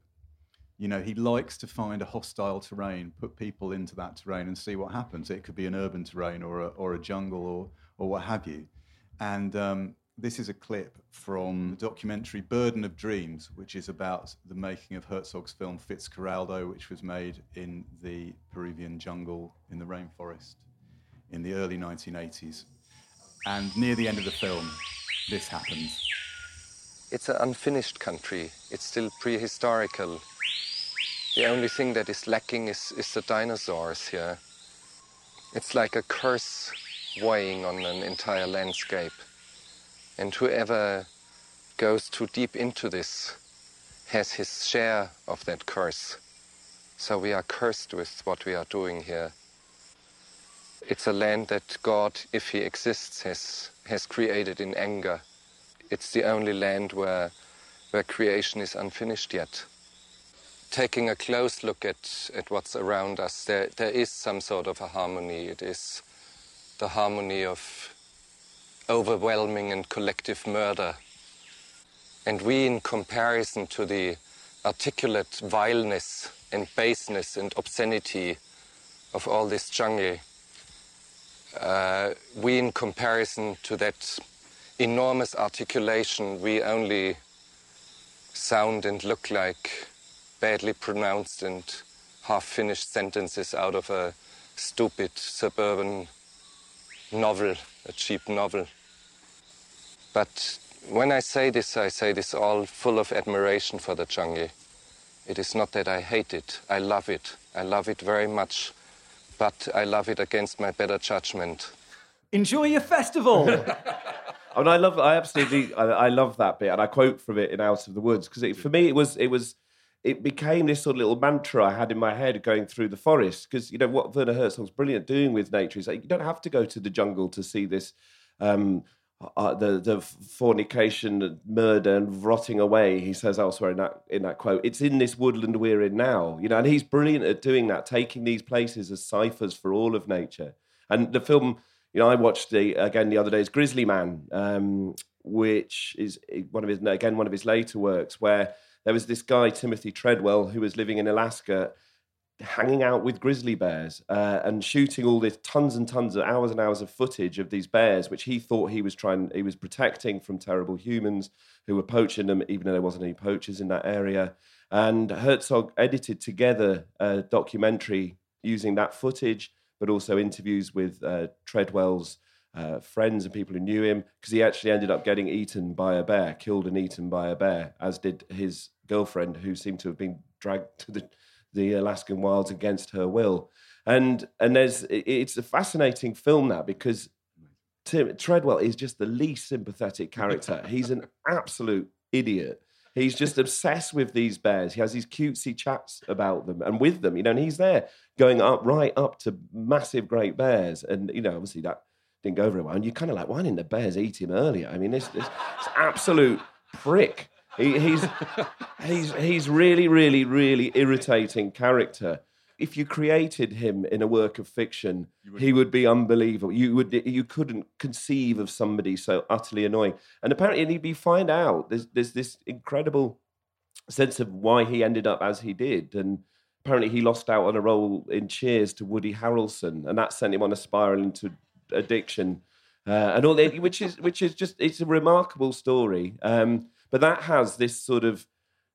[SPEAKER 2] You know, he likes to find a hostile terrain, put people into that terrain, and see what happens. It could be an urban terrain or a, or a jungle or or what have you. And um, this is a clip from the documentary Burden of Dreams, which is about the making of Herzog's film Fitzcarraldo, which was made in the Peruvian jungle in the rainforest in the early 1980s. And near the end of the film, this happens.
[SPEAKER 7] It's an unfinished country. It's still prehistorical. The only thing that is lacking is, is the dinosaurs here. It's like a curse weighing on an entire landscape. And whoever goes too deep into this has his share of that curse. So we are cursed with what we are doing here. It's a land that God, if he exists, has, has created in anger. It's the only land where, where creation is unfinished yet. Taking a close look at, at what's around us, there, there is some sort of a harmony. It is the harmony of overwhelming and collective murder. And we, in comparison to the articulate vileness and baseness and obscenity of all this jungle, uh, we, in comparison to that enormous articulation, we only sound and look like badly pronounced and half finished sentences out of a stupid suburban novel, a cheap novel. But when I say this, I say this all full of admiration for the jungle. It is not that I hate it, I love it. I love it very much, but I love it against my better judgment.
[SPEAKER 8] Enjoy your festival. [LAUGHS]
[SPEAKER 3] I mean, I love, I absolutely, I, I love that bit, and I quote from it in Out of the Woods because for me, it was, it was, it became this sort of little mantra I had in my head going through the forest. Because you know what Werner Herzog's brilliant doing with nature is like you don't have to go to the jungle to see this um, uh, the the fornication, murder, and rotting away. He says elsewhere in that in that quote, it's in this woodland we're in now. You know, and he's brilliant at doing that, taking these places as ciphers for all of nature. And the film, you know, I watched the again the other day is Grizzly Man, um, which is one of his again one of his later works, where there was this guy Timothy Treadwell who was living in Alaska hanging out with grizzly bears uh, and shooting all this tons and tons of hours and hours of footage of these bears, which he thought he was trying, he was protecting from terrible humans who were poaching them, even though there wasn't any poachers in that area. And Herzog edited together a documentary using that footage, but also interviews with uh, Treadwell's uh, friends and people who knew him, because he actually ended up getting eaten by a bear, killed and eaten by a bear, as did his girlfriend, who seemed to have been dragged to the the Alaskan wilds against her will. And and there's it's a fascinating film now because Tim Treadwell is just the least sympathetic character. [LAUGHS] He's an absolute idiot. He's just obsessed with these bears. He has these cutesy chats about them and with them, you know, and he's there going up right up to massive great bears. And, you know, obviously that didn't go very well. And you're kind of like, why didn't the bears eat him earlier? I mean, this, this, this absolute prick. He, he's he's he's really, really, really irritating character. If you created him in a work of fiction, he would be unbelievable. You would you couldn't conceive of somebody so utterly annoying. And apparently, and we find out there's there's this incredible sense of why he ended up as he did, and apparently he lost out on a role in Cheers to Woody Harrelson, and that sent him on a spiral into addiction. Uh, and all that, which is which is just it's a remarkable story. Um, but that has this sort of,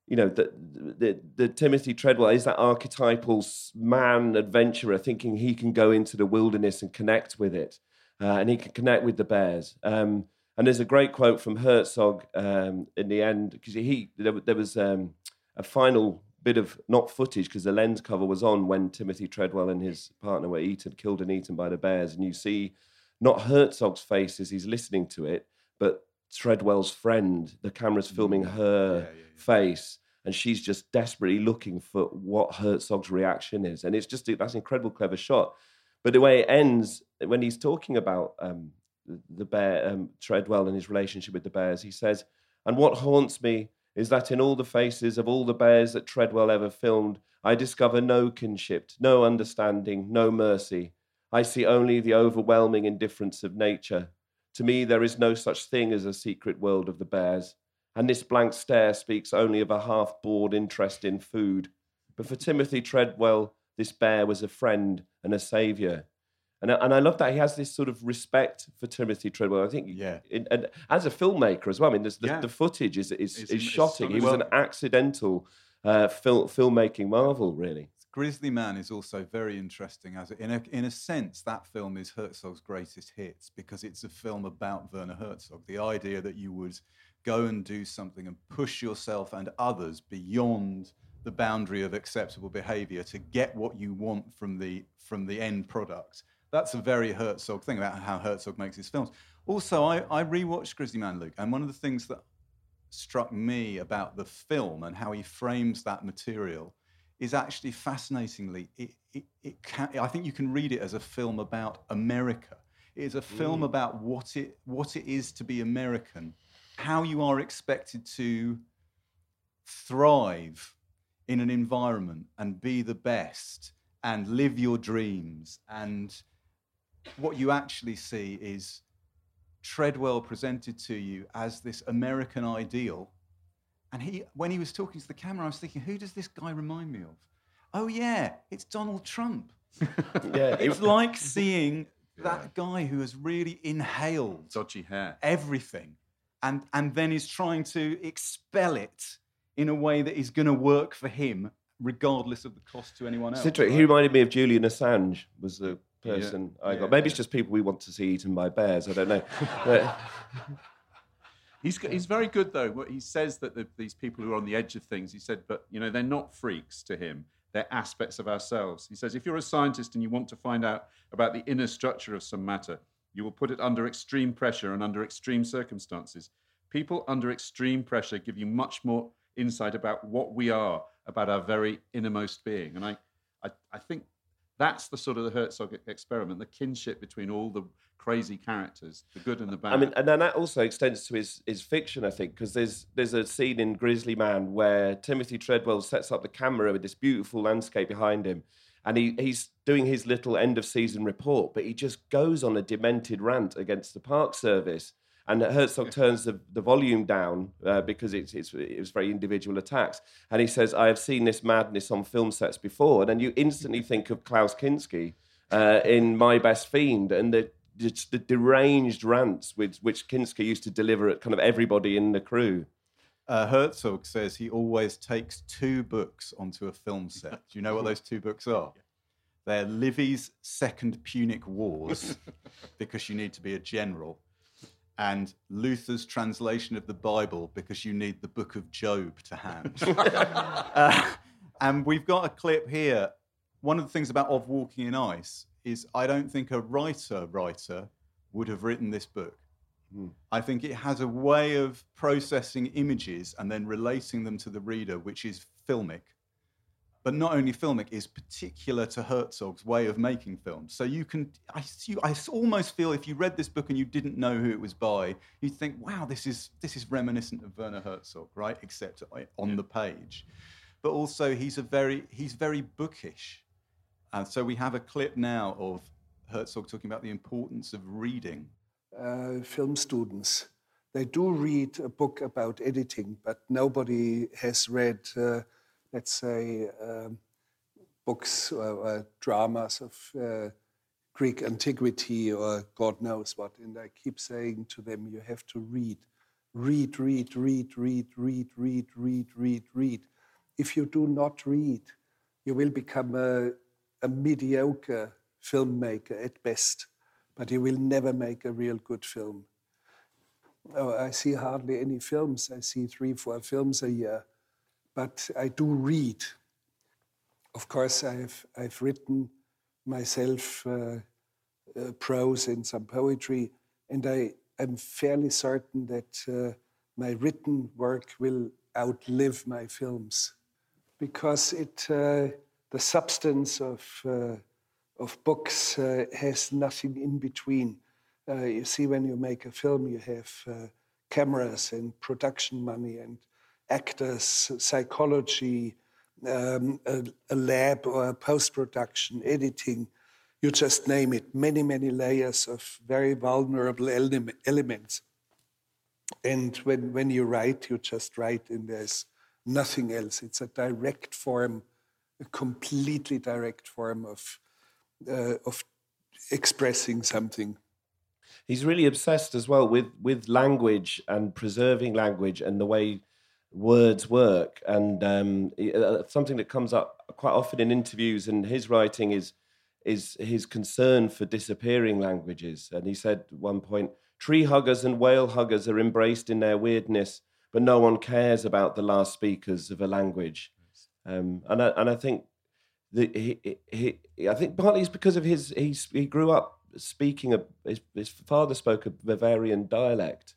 [SPEAKER 3] you know, the, the, the Timothy Treadwell is that archetypal man adventurer thinking he can go into the wilderness and connect with it. Uh, and he can connect with the bears. Um, and there's a great quote from Herzog um, in the end because he there, there was um, a final bit of not footage because the lens cover was on when Timothy Treadwell and his partner were eaten, killed and eaten by the bears, and you see not Herzog's face as he's listening to it, but Treadwell's friend. The camera's filming
[SPEAKER 1] Mm.
[SPEAKER 3] her
[SPEAKER 1] Yeah, yeah, yeah.
[SPEAKER 3] face, and she's just desperately looking for what Herzog's reaction is. And it's just that's an incredible, clever shot. But the way it ends, when he's talking about um, the- the bear, um, Treadwell and his relationship with the bears, he says, And what haunts me is that in all the faces of all the bears that Treadwell ever filmed, I discover no kinship, no understanding, no mercy. I see only the overwhelming indifference of nature. To me, there is no such thing as a secret world of the bears, and this blank stare speaks only of a half bored interest in food. But for Timothy Treadwell, this bear was a friend and a saviour. And, I- and I love that he has this sort of respect for Timothy Treadwell. I think,
[SPEAKER 1] Yeah.
[SPEAKER 3] in, and as a filmmaker as well. I mean, the,
[SPEAKER 1] Yeah.
[SPEAKER 3] the footage is is,
[SPEAKER 1] It's-
[SPEAKER 3] is shocking. He was an accidental uh, fil- filmmaking marvel, really.
[SPEAKER 2] Grizzly Man is also very interesting as in a in a sense that film is Herzog's greatest hits because it's a film about Werner Herzog. The idea that you would go and do something and push yourself and others beyond the boundary of acceptable behavior to get what you want from the from the end product. That's a very Herzog thing about how Herzog makes his films. Also, I, I rewatched Grizzly Man, Luke, and one of the things that struck me about the film and how he frames that material is actually fascinatingly it, it, it can, I think you can read it as a film about America. It is a film mm. about what it what it is to be American, how you are expected to thrive in an environment and be the best and live your dreams and what you actually see is Treadwell presented to you as this American ideal. And he, when he was talking to the camera, I was thinking, who does this guy remind me of? Oh, yeah, it's Donald Trump. [LAUGHS]
[SPEAKER 3] Yeah,
[SPEAKER 2] It's like seeing that guy who has really inhaled
[SPEAKER 1] Dodgy hair.
[SPEAKER 2] everything and, and then is trying to expel it in a way that is going to work for him, regardless of the cost to anyone else.
[SPEAKER 3] It's interesting.
[SPEAKER 2] right?
[SPEAKER 3] He reminded me of Julian Assange. Was the
[SPEAKER 1] Yeah.
[SPEAKER 3] person I
[SPEAKER 2] Yeah,
[SPEAKER 3] got. Maybe it's just people we want to see eaten by bears. I don't know. [LAUGHS]
[SPEAKER 1] He's, he's very good though. What He says that the, these people who are on the edge of things, he said, but you know, they're not freaks to him. They're aspects of ourselves. He says, if you're a scientist and you want to find out about the inner structure of some matter, you will put it under extreme pressure and under extreme circumstances. People under extreme pressure give you much more insight about what we are, about our very innermost being. And I, I, I think That's the sort of the Herzog experiment, the kinship between all the crazy characters, the good and the bad.
[SPEAKER 3] I mean, and then that also extends to his, his fiction, I think, because there's there's a scene in Grizzly Man where Timothy Treadwell sets up the camera with this beautiful landscape behind him, and he, he's doing his little end of season report, but he just goes on a demented rant against the Park Service. And Herzog turns the, the volume down uh, because it's, it's, it was very individual attacks. And he says, I have seen this madness on film sets before. And then you instantly think of Klaus Kinski uh, in My Best Fiend and the, the deranged rants which, which Kinski used to deliver at kind of everybody in the crew.
[SPEAKER 2] Uh, Herzog says he always takes two books onto a film set. Do you know what [LAUGHS] those two books are? They're Livy's Second Punic Wars, [LAUGHS] because you need to be a general, and Luther's translation of the Bible, because you need the book of Job to hand. [LAUGHS] uh, and we've got a clip here. One of the things about Of Walking in Ice is I don't think a writer writer would have written this book. I think it has a way of processing images and then relating them to the reader, which is filmic. But not only filmic, is particular to Herzog's way of making films. So you can, I, you, I almost feel if you read this book and you didn't know who it was by, you'd think, wow, this is this is reminiscent of Werner Herzog, right? Except on the page. But also, he's a very he's very bookish, and so we have a clip now of Herzog talking about the importance of reading
[SPEAKER 6] uh, film students. They do read a book about editing, but nobody has read, uh, let's say, um, books or, or dramas of uh, Greek antiquity or God knows what. And I keep saying to them, you have to read. Read, read, read, read, read, read, read, read, read. If you do not read, you will become a, a mediocre filmmaker at best but you will never make a real good film. Oh, I see hardly any films. I see three, four films a year, but I do read. Of course, I've, I've written myself uh, uh, prose and some poetry, and I am fairly certain that uh, my written work will outlive my films because it, uh, the substance of uh, of books has nothing in between. Uh, you see, when you make a film, you have uh, cameras and production money and actors, psychology, um, a, a, lab or post production, editing. You just name it. Many, many layers of very vulnerable ele- elements. And when, when you write, you just write, and there's nothing else. It's a direct form, a completely direct form of uh, of expressing something.
[SPEAKER 3] He's really obsessed as well with with language and preserving language and the way words work. And um, uh, something that comes up quite often in interviews and his writing is is his concern for disappearing languages. And he said at one point, tree huggers and whale huggers are embraced in their weirdness, but no one cares about the last speakers of a language. Um, and I, and I think the, he, he, I think partly it's because of his he he grew up speaking a his, his father spoke a Bavarian dialect,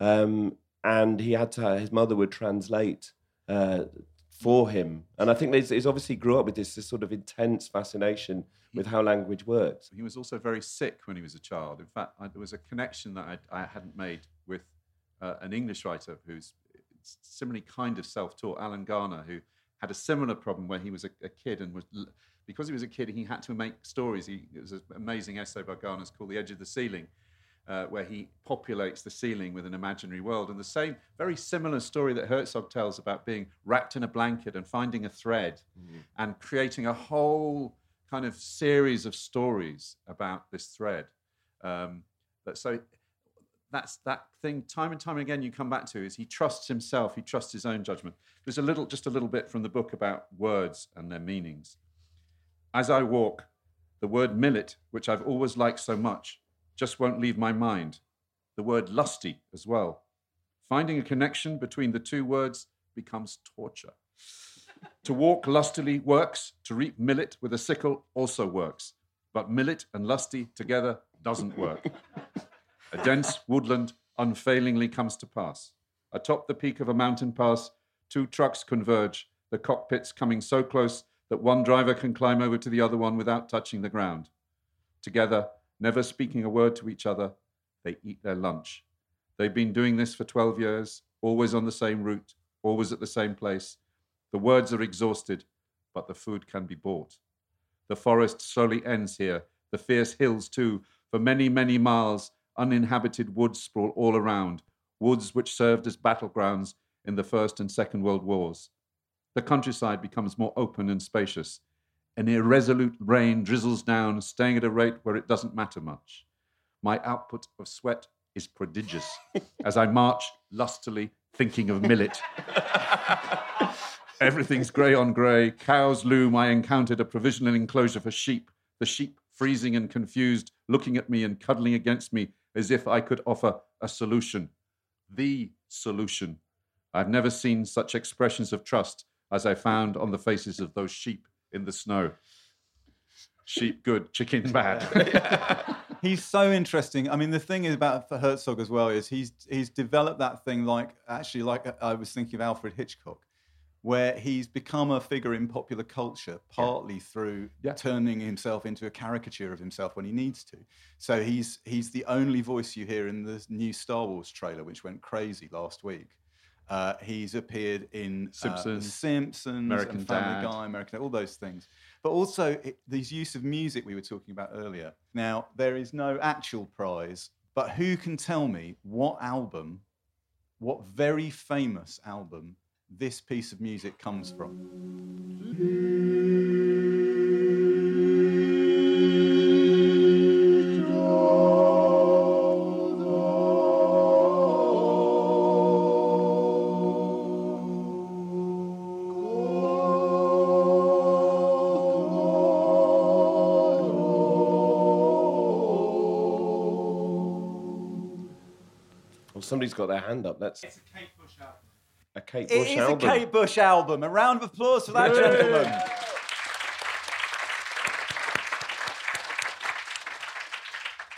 [SPEAKER 3] um, and he had to his mother would translate uh, for him, and I think he's, he's obviously grew up with this, this sort of intense fascination with how language works.
[SPEAKER 1] He was also very sick when he was a child. In fact, I, there was a connection that I, I hadn't made with uh, an English writer who's similarly kind of self-taught, Alan Garner, who had a similar problem where he was a, a kid and was because he was a kid he had to make stories he, it was an amazing essay by garner's called the edge of the ceiling uh, where he populates the ceiling with an imaginary world. And the same very similar story that herzog tells about being wrapped in a blanket and finding a thread mm-hmm. and creating a whole kind of series of stories about this thread. Um, but so that's that thing time and time again you come back to is he trusts himself he trusts his own judgment. There's a little just a little bit from the book about words and their meanings. As i walk the word millet which i've always liked so much just won't leave my mind. The word lusty as well. Finding a connection between the two words becomes torture. To walk lustily works to reap millet with a sickle also works. But millet and lusty together doesn't work. A dense woodland unfailingly comes to pass. Atop the peak of a mountain pass, two trucks converge, the cockpits coming so close that one driver can climb over to the other one without touching the ground. Together, never speaking a word to each other, they eat their lunch. They've been doing this for 12 years, always on the same route, always at the same place. The words are exhausted, but the food can be bought. The forest slowly ends here, the fierce hills too. For many, many miles, uninhabited woods sprawl all around, woods which served as battlegrounds in the First and Second World Wars. The countryside becomes more open and spacious. An irresolute rain drizzles down, staying at a rate where it doesn't matter much. My output of sweat is prodigious [LAUGHS] as I march lustily, thinking of millet. [LAUGHS] Everything's grey on grey. Cows loom. I encountered a provisional enclosure for sheep. The sheep, freezing and confused, looking at me and cuddling against me as if I could offer a solution. The solution. I've never seen such expressions of trust as I found on the faces of those sheep in the snow. Sheep good, chicken [LAUGHS] bad. [LAUGHS]
[SPEAKER 2] he's so interesting. I mean, the thing is about for Herzog as well is he's he's developed that thing like actually like I was thinking of Alfred Hitchcock, where he's become a figure in popular culture partly through
[SPEAKER 1] Yeah.
[SPEAKER 2] turning himself into a caricature of himself when he needs to. So he's he's the only voice you hear in the new Star Wars trailer, which went crazy last week. Uh, he's appeared in uh,
[SPEAKER 1] Simpsons,
[SPEAKER 2] Simpsons,
[SPEAKER 1] American
[SPEAKER 2] and Family
[SPEAKER 1] Dad.
[SPEAKER 2] Guy, American, all those things. But also it, these use of music we were talking about earlier. Now there is no actual prize, but who can tell me what album, what very famous album, this piece of music comes from?
[SPEAKER 3] Got their hand up. That's
[SPEAKER 2] It's a Kate Bush album.
[SPEAKER 3] a Kate Bush
[SPEAKER 2] is
[SPEAKER 3] album.
[SPEAKER 2] a Kate Bush album. A round of applause for that gentleman.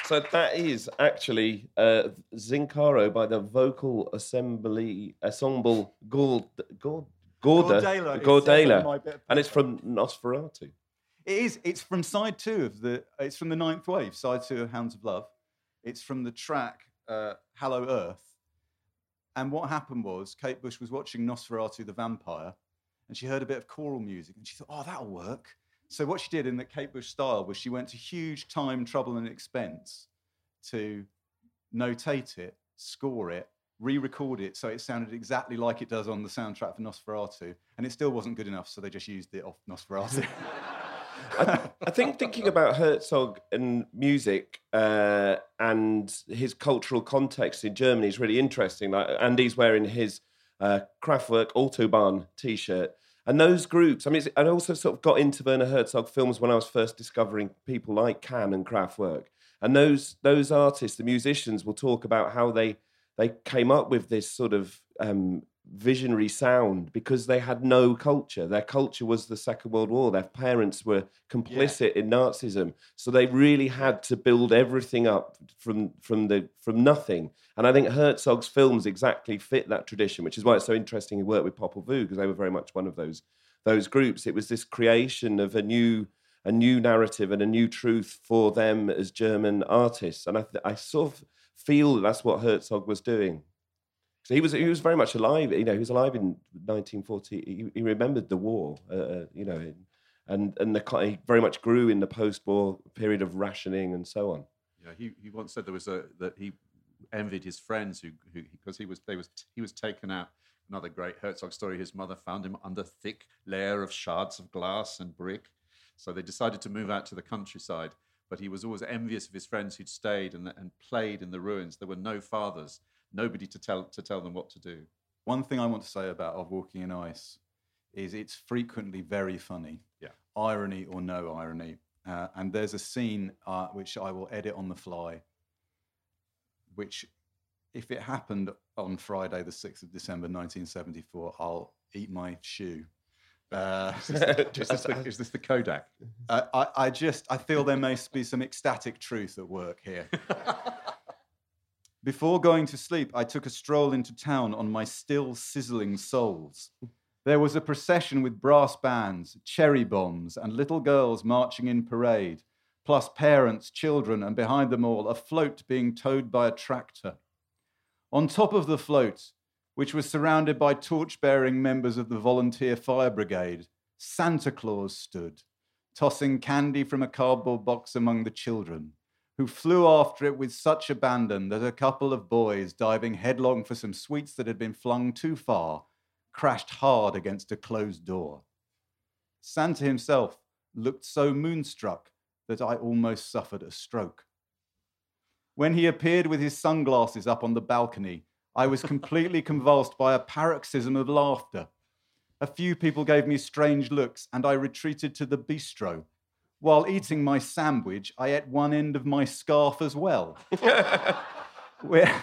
[SPEAKER 3] So that is actually uh, Zincaro by the Vocal Assembly Ensemble Gord, Gord, Gorda,
[SPEAKER 2] Gordela,
[SPEAKER 3] Gordela,
[SPEAKER 2] on my bit of
[SPEAKER 3] and it's from Nosferatu.
[SPEAKER 2] It is. It's from side two of the. It's from the Ninth Wave, side two of Hounds of Love. It's from the track uh, "Hello Earth." And what happened was Kate Bush was watching Nosferatu the Vampire, and she heard a bit of choral music, and she thought, "Oh, that'll work." So what she did in the Kate Bush style was she went to huge time, trouble, and expense to notate it, score it, re-record it, so it sounded exactly like it does on the soundtrack for Nosferatu, and it still wasn't good enough, so they just used it off Nosferatu. [LAUGHS]
[SPEAKER 3] I, I think thinking about Herzog and music uh, and his cultural context in Germany is really interesting. Like Andy's wearing his uh, Kraftwerk Autobahn T-shirt, and those groups. I mean, I also sort of got into Werner Herzog films when I was first discovering people like Can and Kraftwerk, and those those artists, the musicians, will talk about how they they came up with this sort of um, visionary sound because they had no culture. Their culture was the Second World War. Their parents were complicit in Nazism, so they really had to build everything up from from the from nothing. And I think Herzog's films exactly fit that tradition, which is why it's so interesting he worked with Popol Vuh because they were very much one of those those groups. It was this creation of a new a new narrative and a new truth for them as German artists, and I, th- I sort of feel that that's what Herzog was doing. So he was he was very much alive. You know, he was alive in 1940. He, he remembered the war. Uh, uh, you know, and and the he very much grew in the post-war period of rationing and so on.
[SPEAKER 1] Yeah, he, he once said there was a that he envied his friends who who because he was they was he was taken out. Another great Herzog story. His mother found him under thick layer of shards of glass and brick, so they decided to move out to the countryside. But he was always envious of his friends who'd stayed and, and played in the ruins. There were no fathers, nobody to tell to tell them what to do.
[SPEAKER 2] One thing I want to say about Of Walking in Ice is it's frequently very funny.
[SPEAKER 1] Yeah.
[SPEAKER 2] Irony or no irony. Uh, and there's a scene uh, which I will edit on the fly, which, if it happened on Friday, the 6th of December 1974, I'll eat my shoe. Uh, [LAUGHS]
[SPEAKER 1] Is this the, is this the Kodak?
[SPEAKER 2] I, [LAUGHS] I, I just I feel there may be some ecstatic truth at work here. [LAUGHS] Before going to sleep, I took a stroll into town on my still sizzling soles. There was a procession with brass bands, cherry bombs, and little girls marching in parade, plus parents, children, and behind them all, a float being towed by a tractor. On top of the float, which was surrounded by torch bearing members of the volunteer fire brigade, Santa Claus stood, tossing candy from a cardboard box among the children, who flew after it with such abandon that a couple of boys, diving headlong for some sweets that had been flung too far, crashed hard against a closed door. Santa himself looked so moonstruck that I almost suffered a stroke. When he appeared with his sunglasses up on the balcony, I was completely convulsed by a paroxysm of laughter. A few people gave me strange looks, and I retreated to the bistro. While eating my sandwich, I ate one end of my scarf as well, [LAUGHS] where,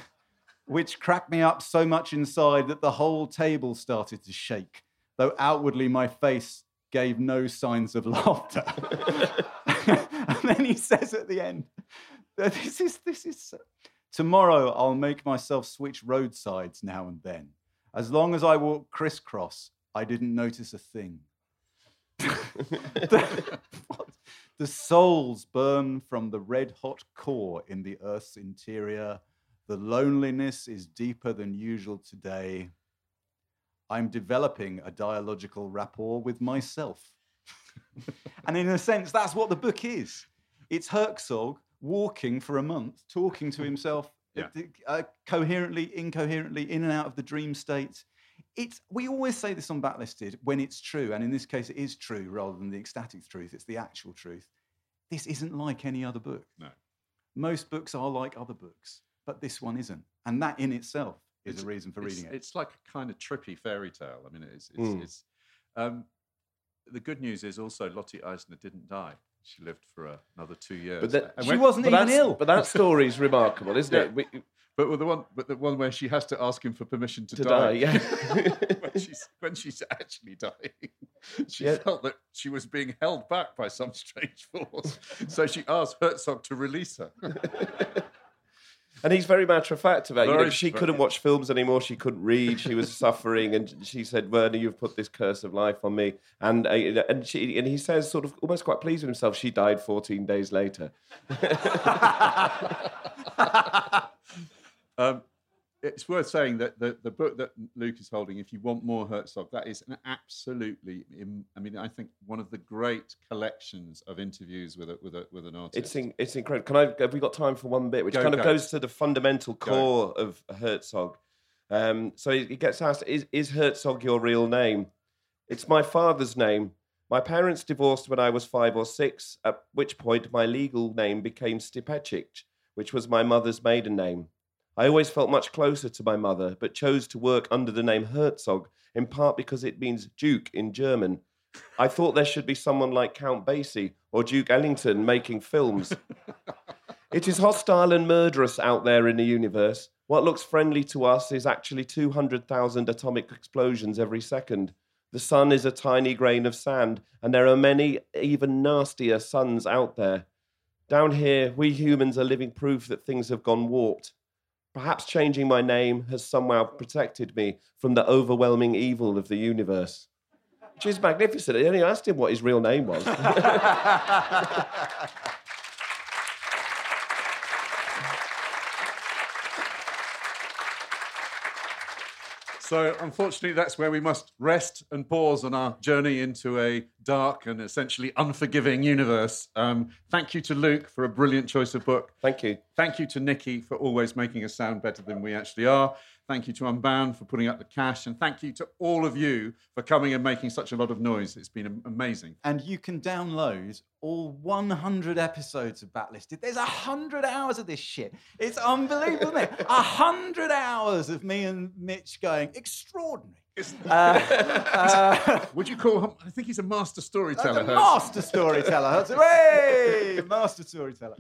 [SPEAKER 2] which cracked me up so much inside that the whole table started to shake, though outwardly my face gave no signs of [LAUGHS] laughter. [LAUGHS] and then he says at the end, this is, this is, tomorrow I'll make myself switch roadsides now and then. As long as I walk crisscross, I didn't notice a thing. The, souls burn from the red hot core in the earth's interior. The loneliness is deeper than usual today. I'm developing a dialogical rapport with myself. [LAUGHS] and in a sense, that's what the book is. It's Herzog walking for a month, talking to himself
[SPEAKER 1] Yeah.
[SPEAKER 2] uh, coherently, incoherently, in and out of the dream state. It's, we always say this on Backlisted when it's true, and in this case, it is true rather than the ecstatic truth, it's the actual truth. This isn't like any other book.
[SPEAKER 1] No.
[SPEAKER 2] Most books are like other books, but this one isn't. And that in itself is
[SPEAKER 1] It's-
[SPEAKER 2] a reason for
[SPEAKER 1] it's,
[SPEAKER 2] reading it.
[SPEAKER 1] It's like a kind of trippy fairy tale. I mean, it's it's,
[SPEAKER 3] Mm.
[SPEAKER 1] it's um, the good news is also Lotte Eisner didn't die. She lived for uh, another two years.
[SPEAKER 3] But that-
[SPEAKER 1] And
[SPEAKER 2] She
[SPEAKER 1] when-
[SPEAKER 2] wasn't
[SPEAKER 3] But
[SPEAKER 2] even ill.
[SPEAKER 3] But that [LAUGHS] story's remarkable, isn't it? We,
[SPEAKER 1] But the one, but the one where she has to ask him for permission to,
[SPEAKER 3] to die, yeah. [LAUGHS]
[SPEAKER 1] when [LAUGHS] she's when she's actually dying, she
[SPEAKER 3] Yeah.
[SPEAKER 1] felt that she was being held back by some strange force. so she asked Herzog to release her. [LAUGHS]
[SPEAKER 3] And he's very matter of fact about it. You know,
[SPEAKER 1] Very-
[SPEAKER 3] she couldn't watch films anymore. She couldn't read. She was suffering, and she said, "Werner, you've put this curse of life on me." And uh, and she and he says, sort of almost quite pleased with himself. She died 14 days later.
[SPEAKER 1] Um, it's worth saying that the, the book that Luke is holding, if you want more Herzog, that is an absolutely, I mean, I think one of the great collections of interviews with a, with a, with an artist.
[SPEAKER 3] It's in, it's incredible. Can I? Have we got time for one bit, which
[SPEAKER 1] Go,
[SPEAKER 3] kind of
[SPEAKER 1] go.
[SPEAKER 3] goes to the fundamental core of Herzog? Um, so he he gets asked, "Is is Herzog your real name?" It's my father's name. My parents divorced when I was five or six, at which point my legal name became Stipetić, which was my mother's maiden name. I always felt much closer to my mother, but chose to work under the name Herzog, in part because it means Duke in German. I thought there should be someone like Count Basie or Duke Ellington making films. [LAUGHS] It is hostile and murderous out there in the universe. What looks friendly to us is actually 200,000 atomic explosions every second. The sun is a tiny grain of sand, and there are many even nastier suns out there. Down here, we humans are living proof that things have gone warped. Perhaps changing my name has somehow protected me from the overwhelming evil of the universe. Which is magnificent. I only asked him what his real name was. [LAUGHS] [LAUGHS]
[SPEAKER 1] So, unfortunately, that's where we must rest and pause on our journey into a dark and essentially unforgiving universe. Um, thank you to Luke for a brilliant choice of book.
[SPEAKER 3] Thank you.
[SPEAKER 1] Thank you to Nikki for always making us sound better than we actually are. Thank you to Unbound for putting up the cash. And thank you to all of you for coming and making such a lot of noise. It's been amazing.
[SPEAKER 2] and you can download all 100 episodes of Backlisted. There's 100 hours of this shit. It's unbelievable, isn't it? [LAUGHS] 100 hours of me and Mitch going, extraordinary. Uh, uh, [LAUGHS]
[SPEAKER 1] Would you call him? I think he's a master storyteller.
[SPEAKER 2] a master storyteller. Hooray! Master storyteller.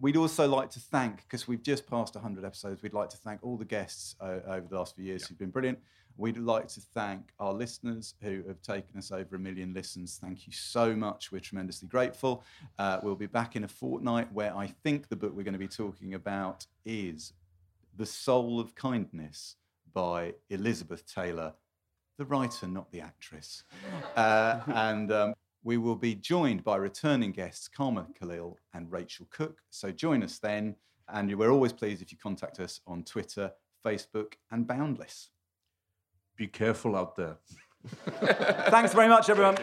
[SPEAKER 2] We'd also like to thank, because we've just passed 100 episodes, we'd like to thank all the guests uh, over the last few years who've been brilliant. We'd like to thank our listeners who have taken us over a million listens. Thank you so much. We're tremendously grateful. Uh, we'll be back in a fortnight where I think the book we're going to be talking about is The Soul of Kindness by Elizabeth Taylor
[SPEAKER 9] the writer, not the actress. Uh, and um, we will be joined by returning guests Carmen Callil and Rachel Cooke. So join us then. And we're always pleased if you contact us on Twitter, Facebook, and Boundless.
[SPEAKER 1] Be careful out there. [LAUGHS]
[SPEAKER 10] Thanks very much, everyone.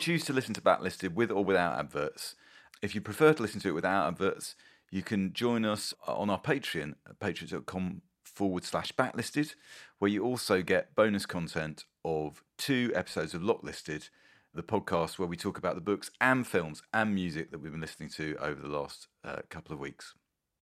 [SPEAKER 2] Choose to listen to Backlisted with or without adverts. If you prefer to listen to it without adverts, you can join us on our Patreon at patreon.com forward slash backlisted, where you also get bonus content of two episodes of Locklisted, the podcast where we talk about the books and films and music that we've been listening to over the last uh, couple of weeks.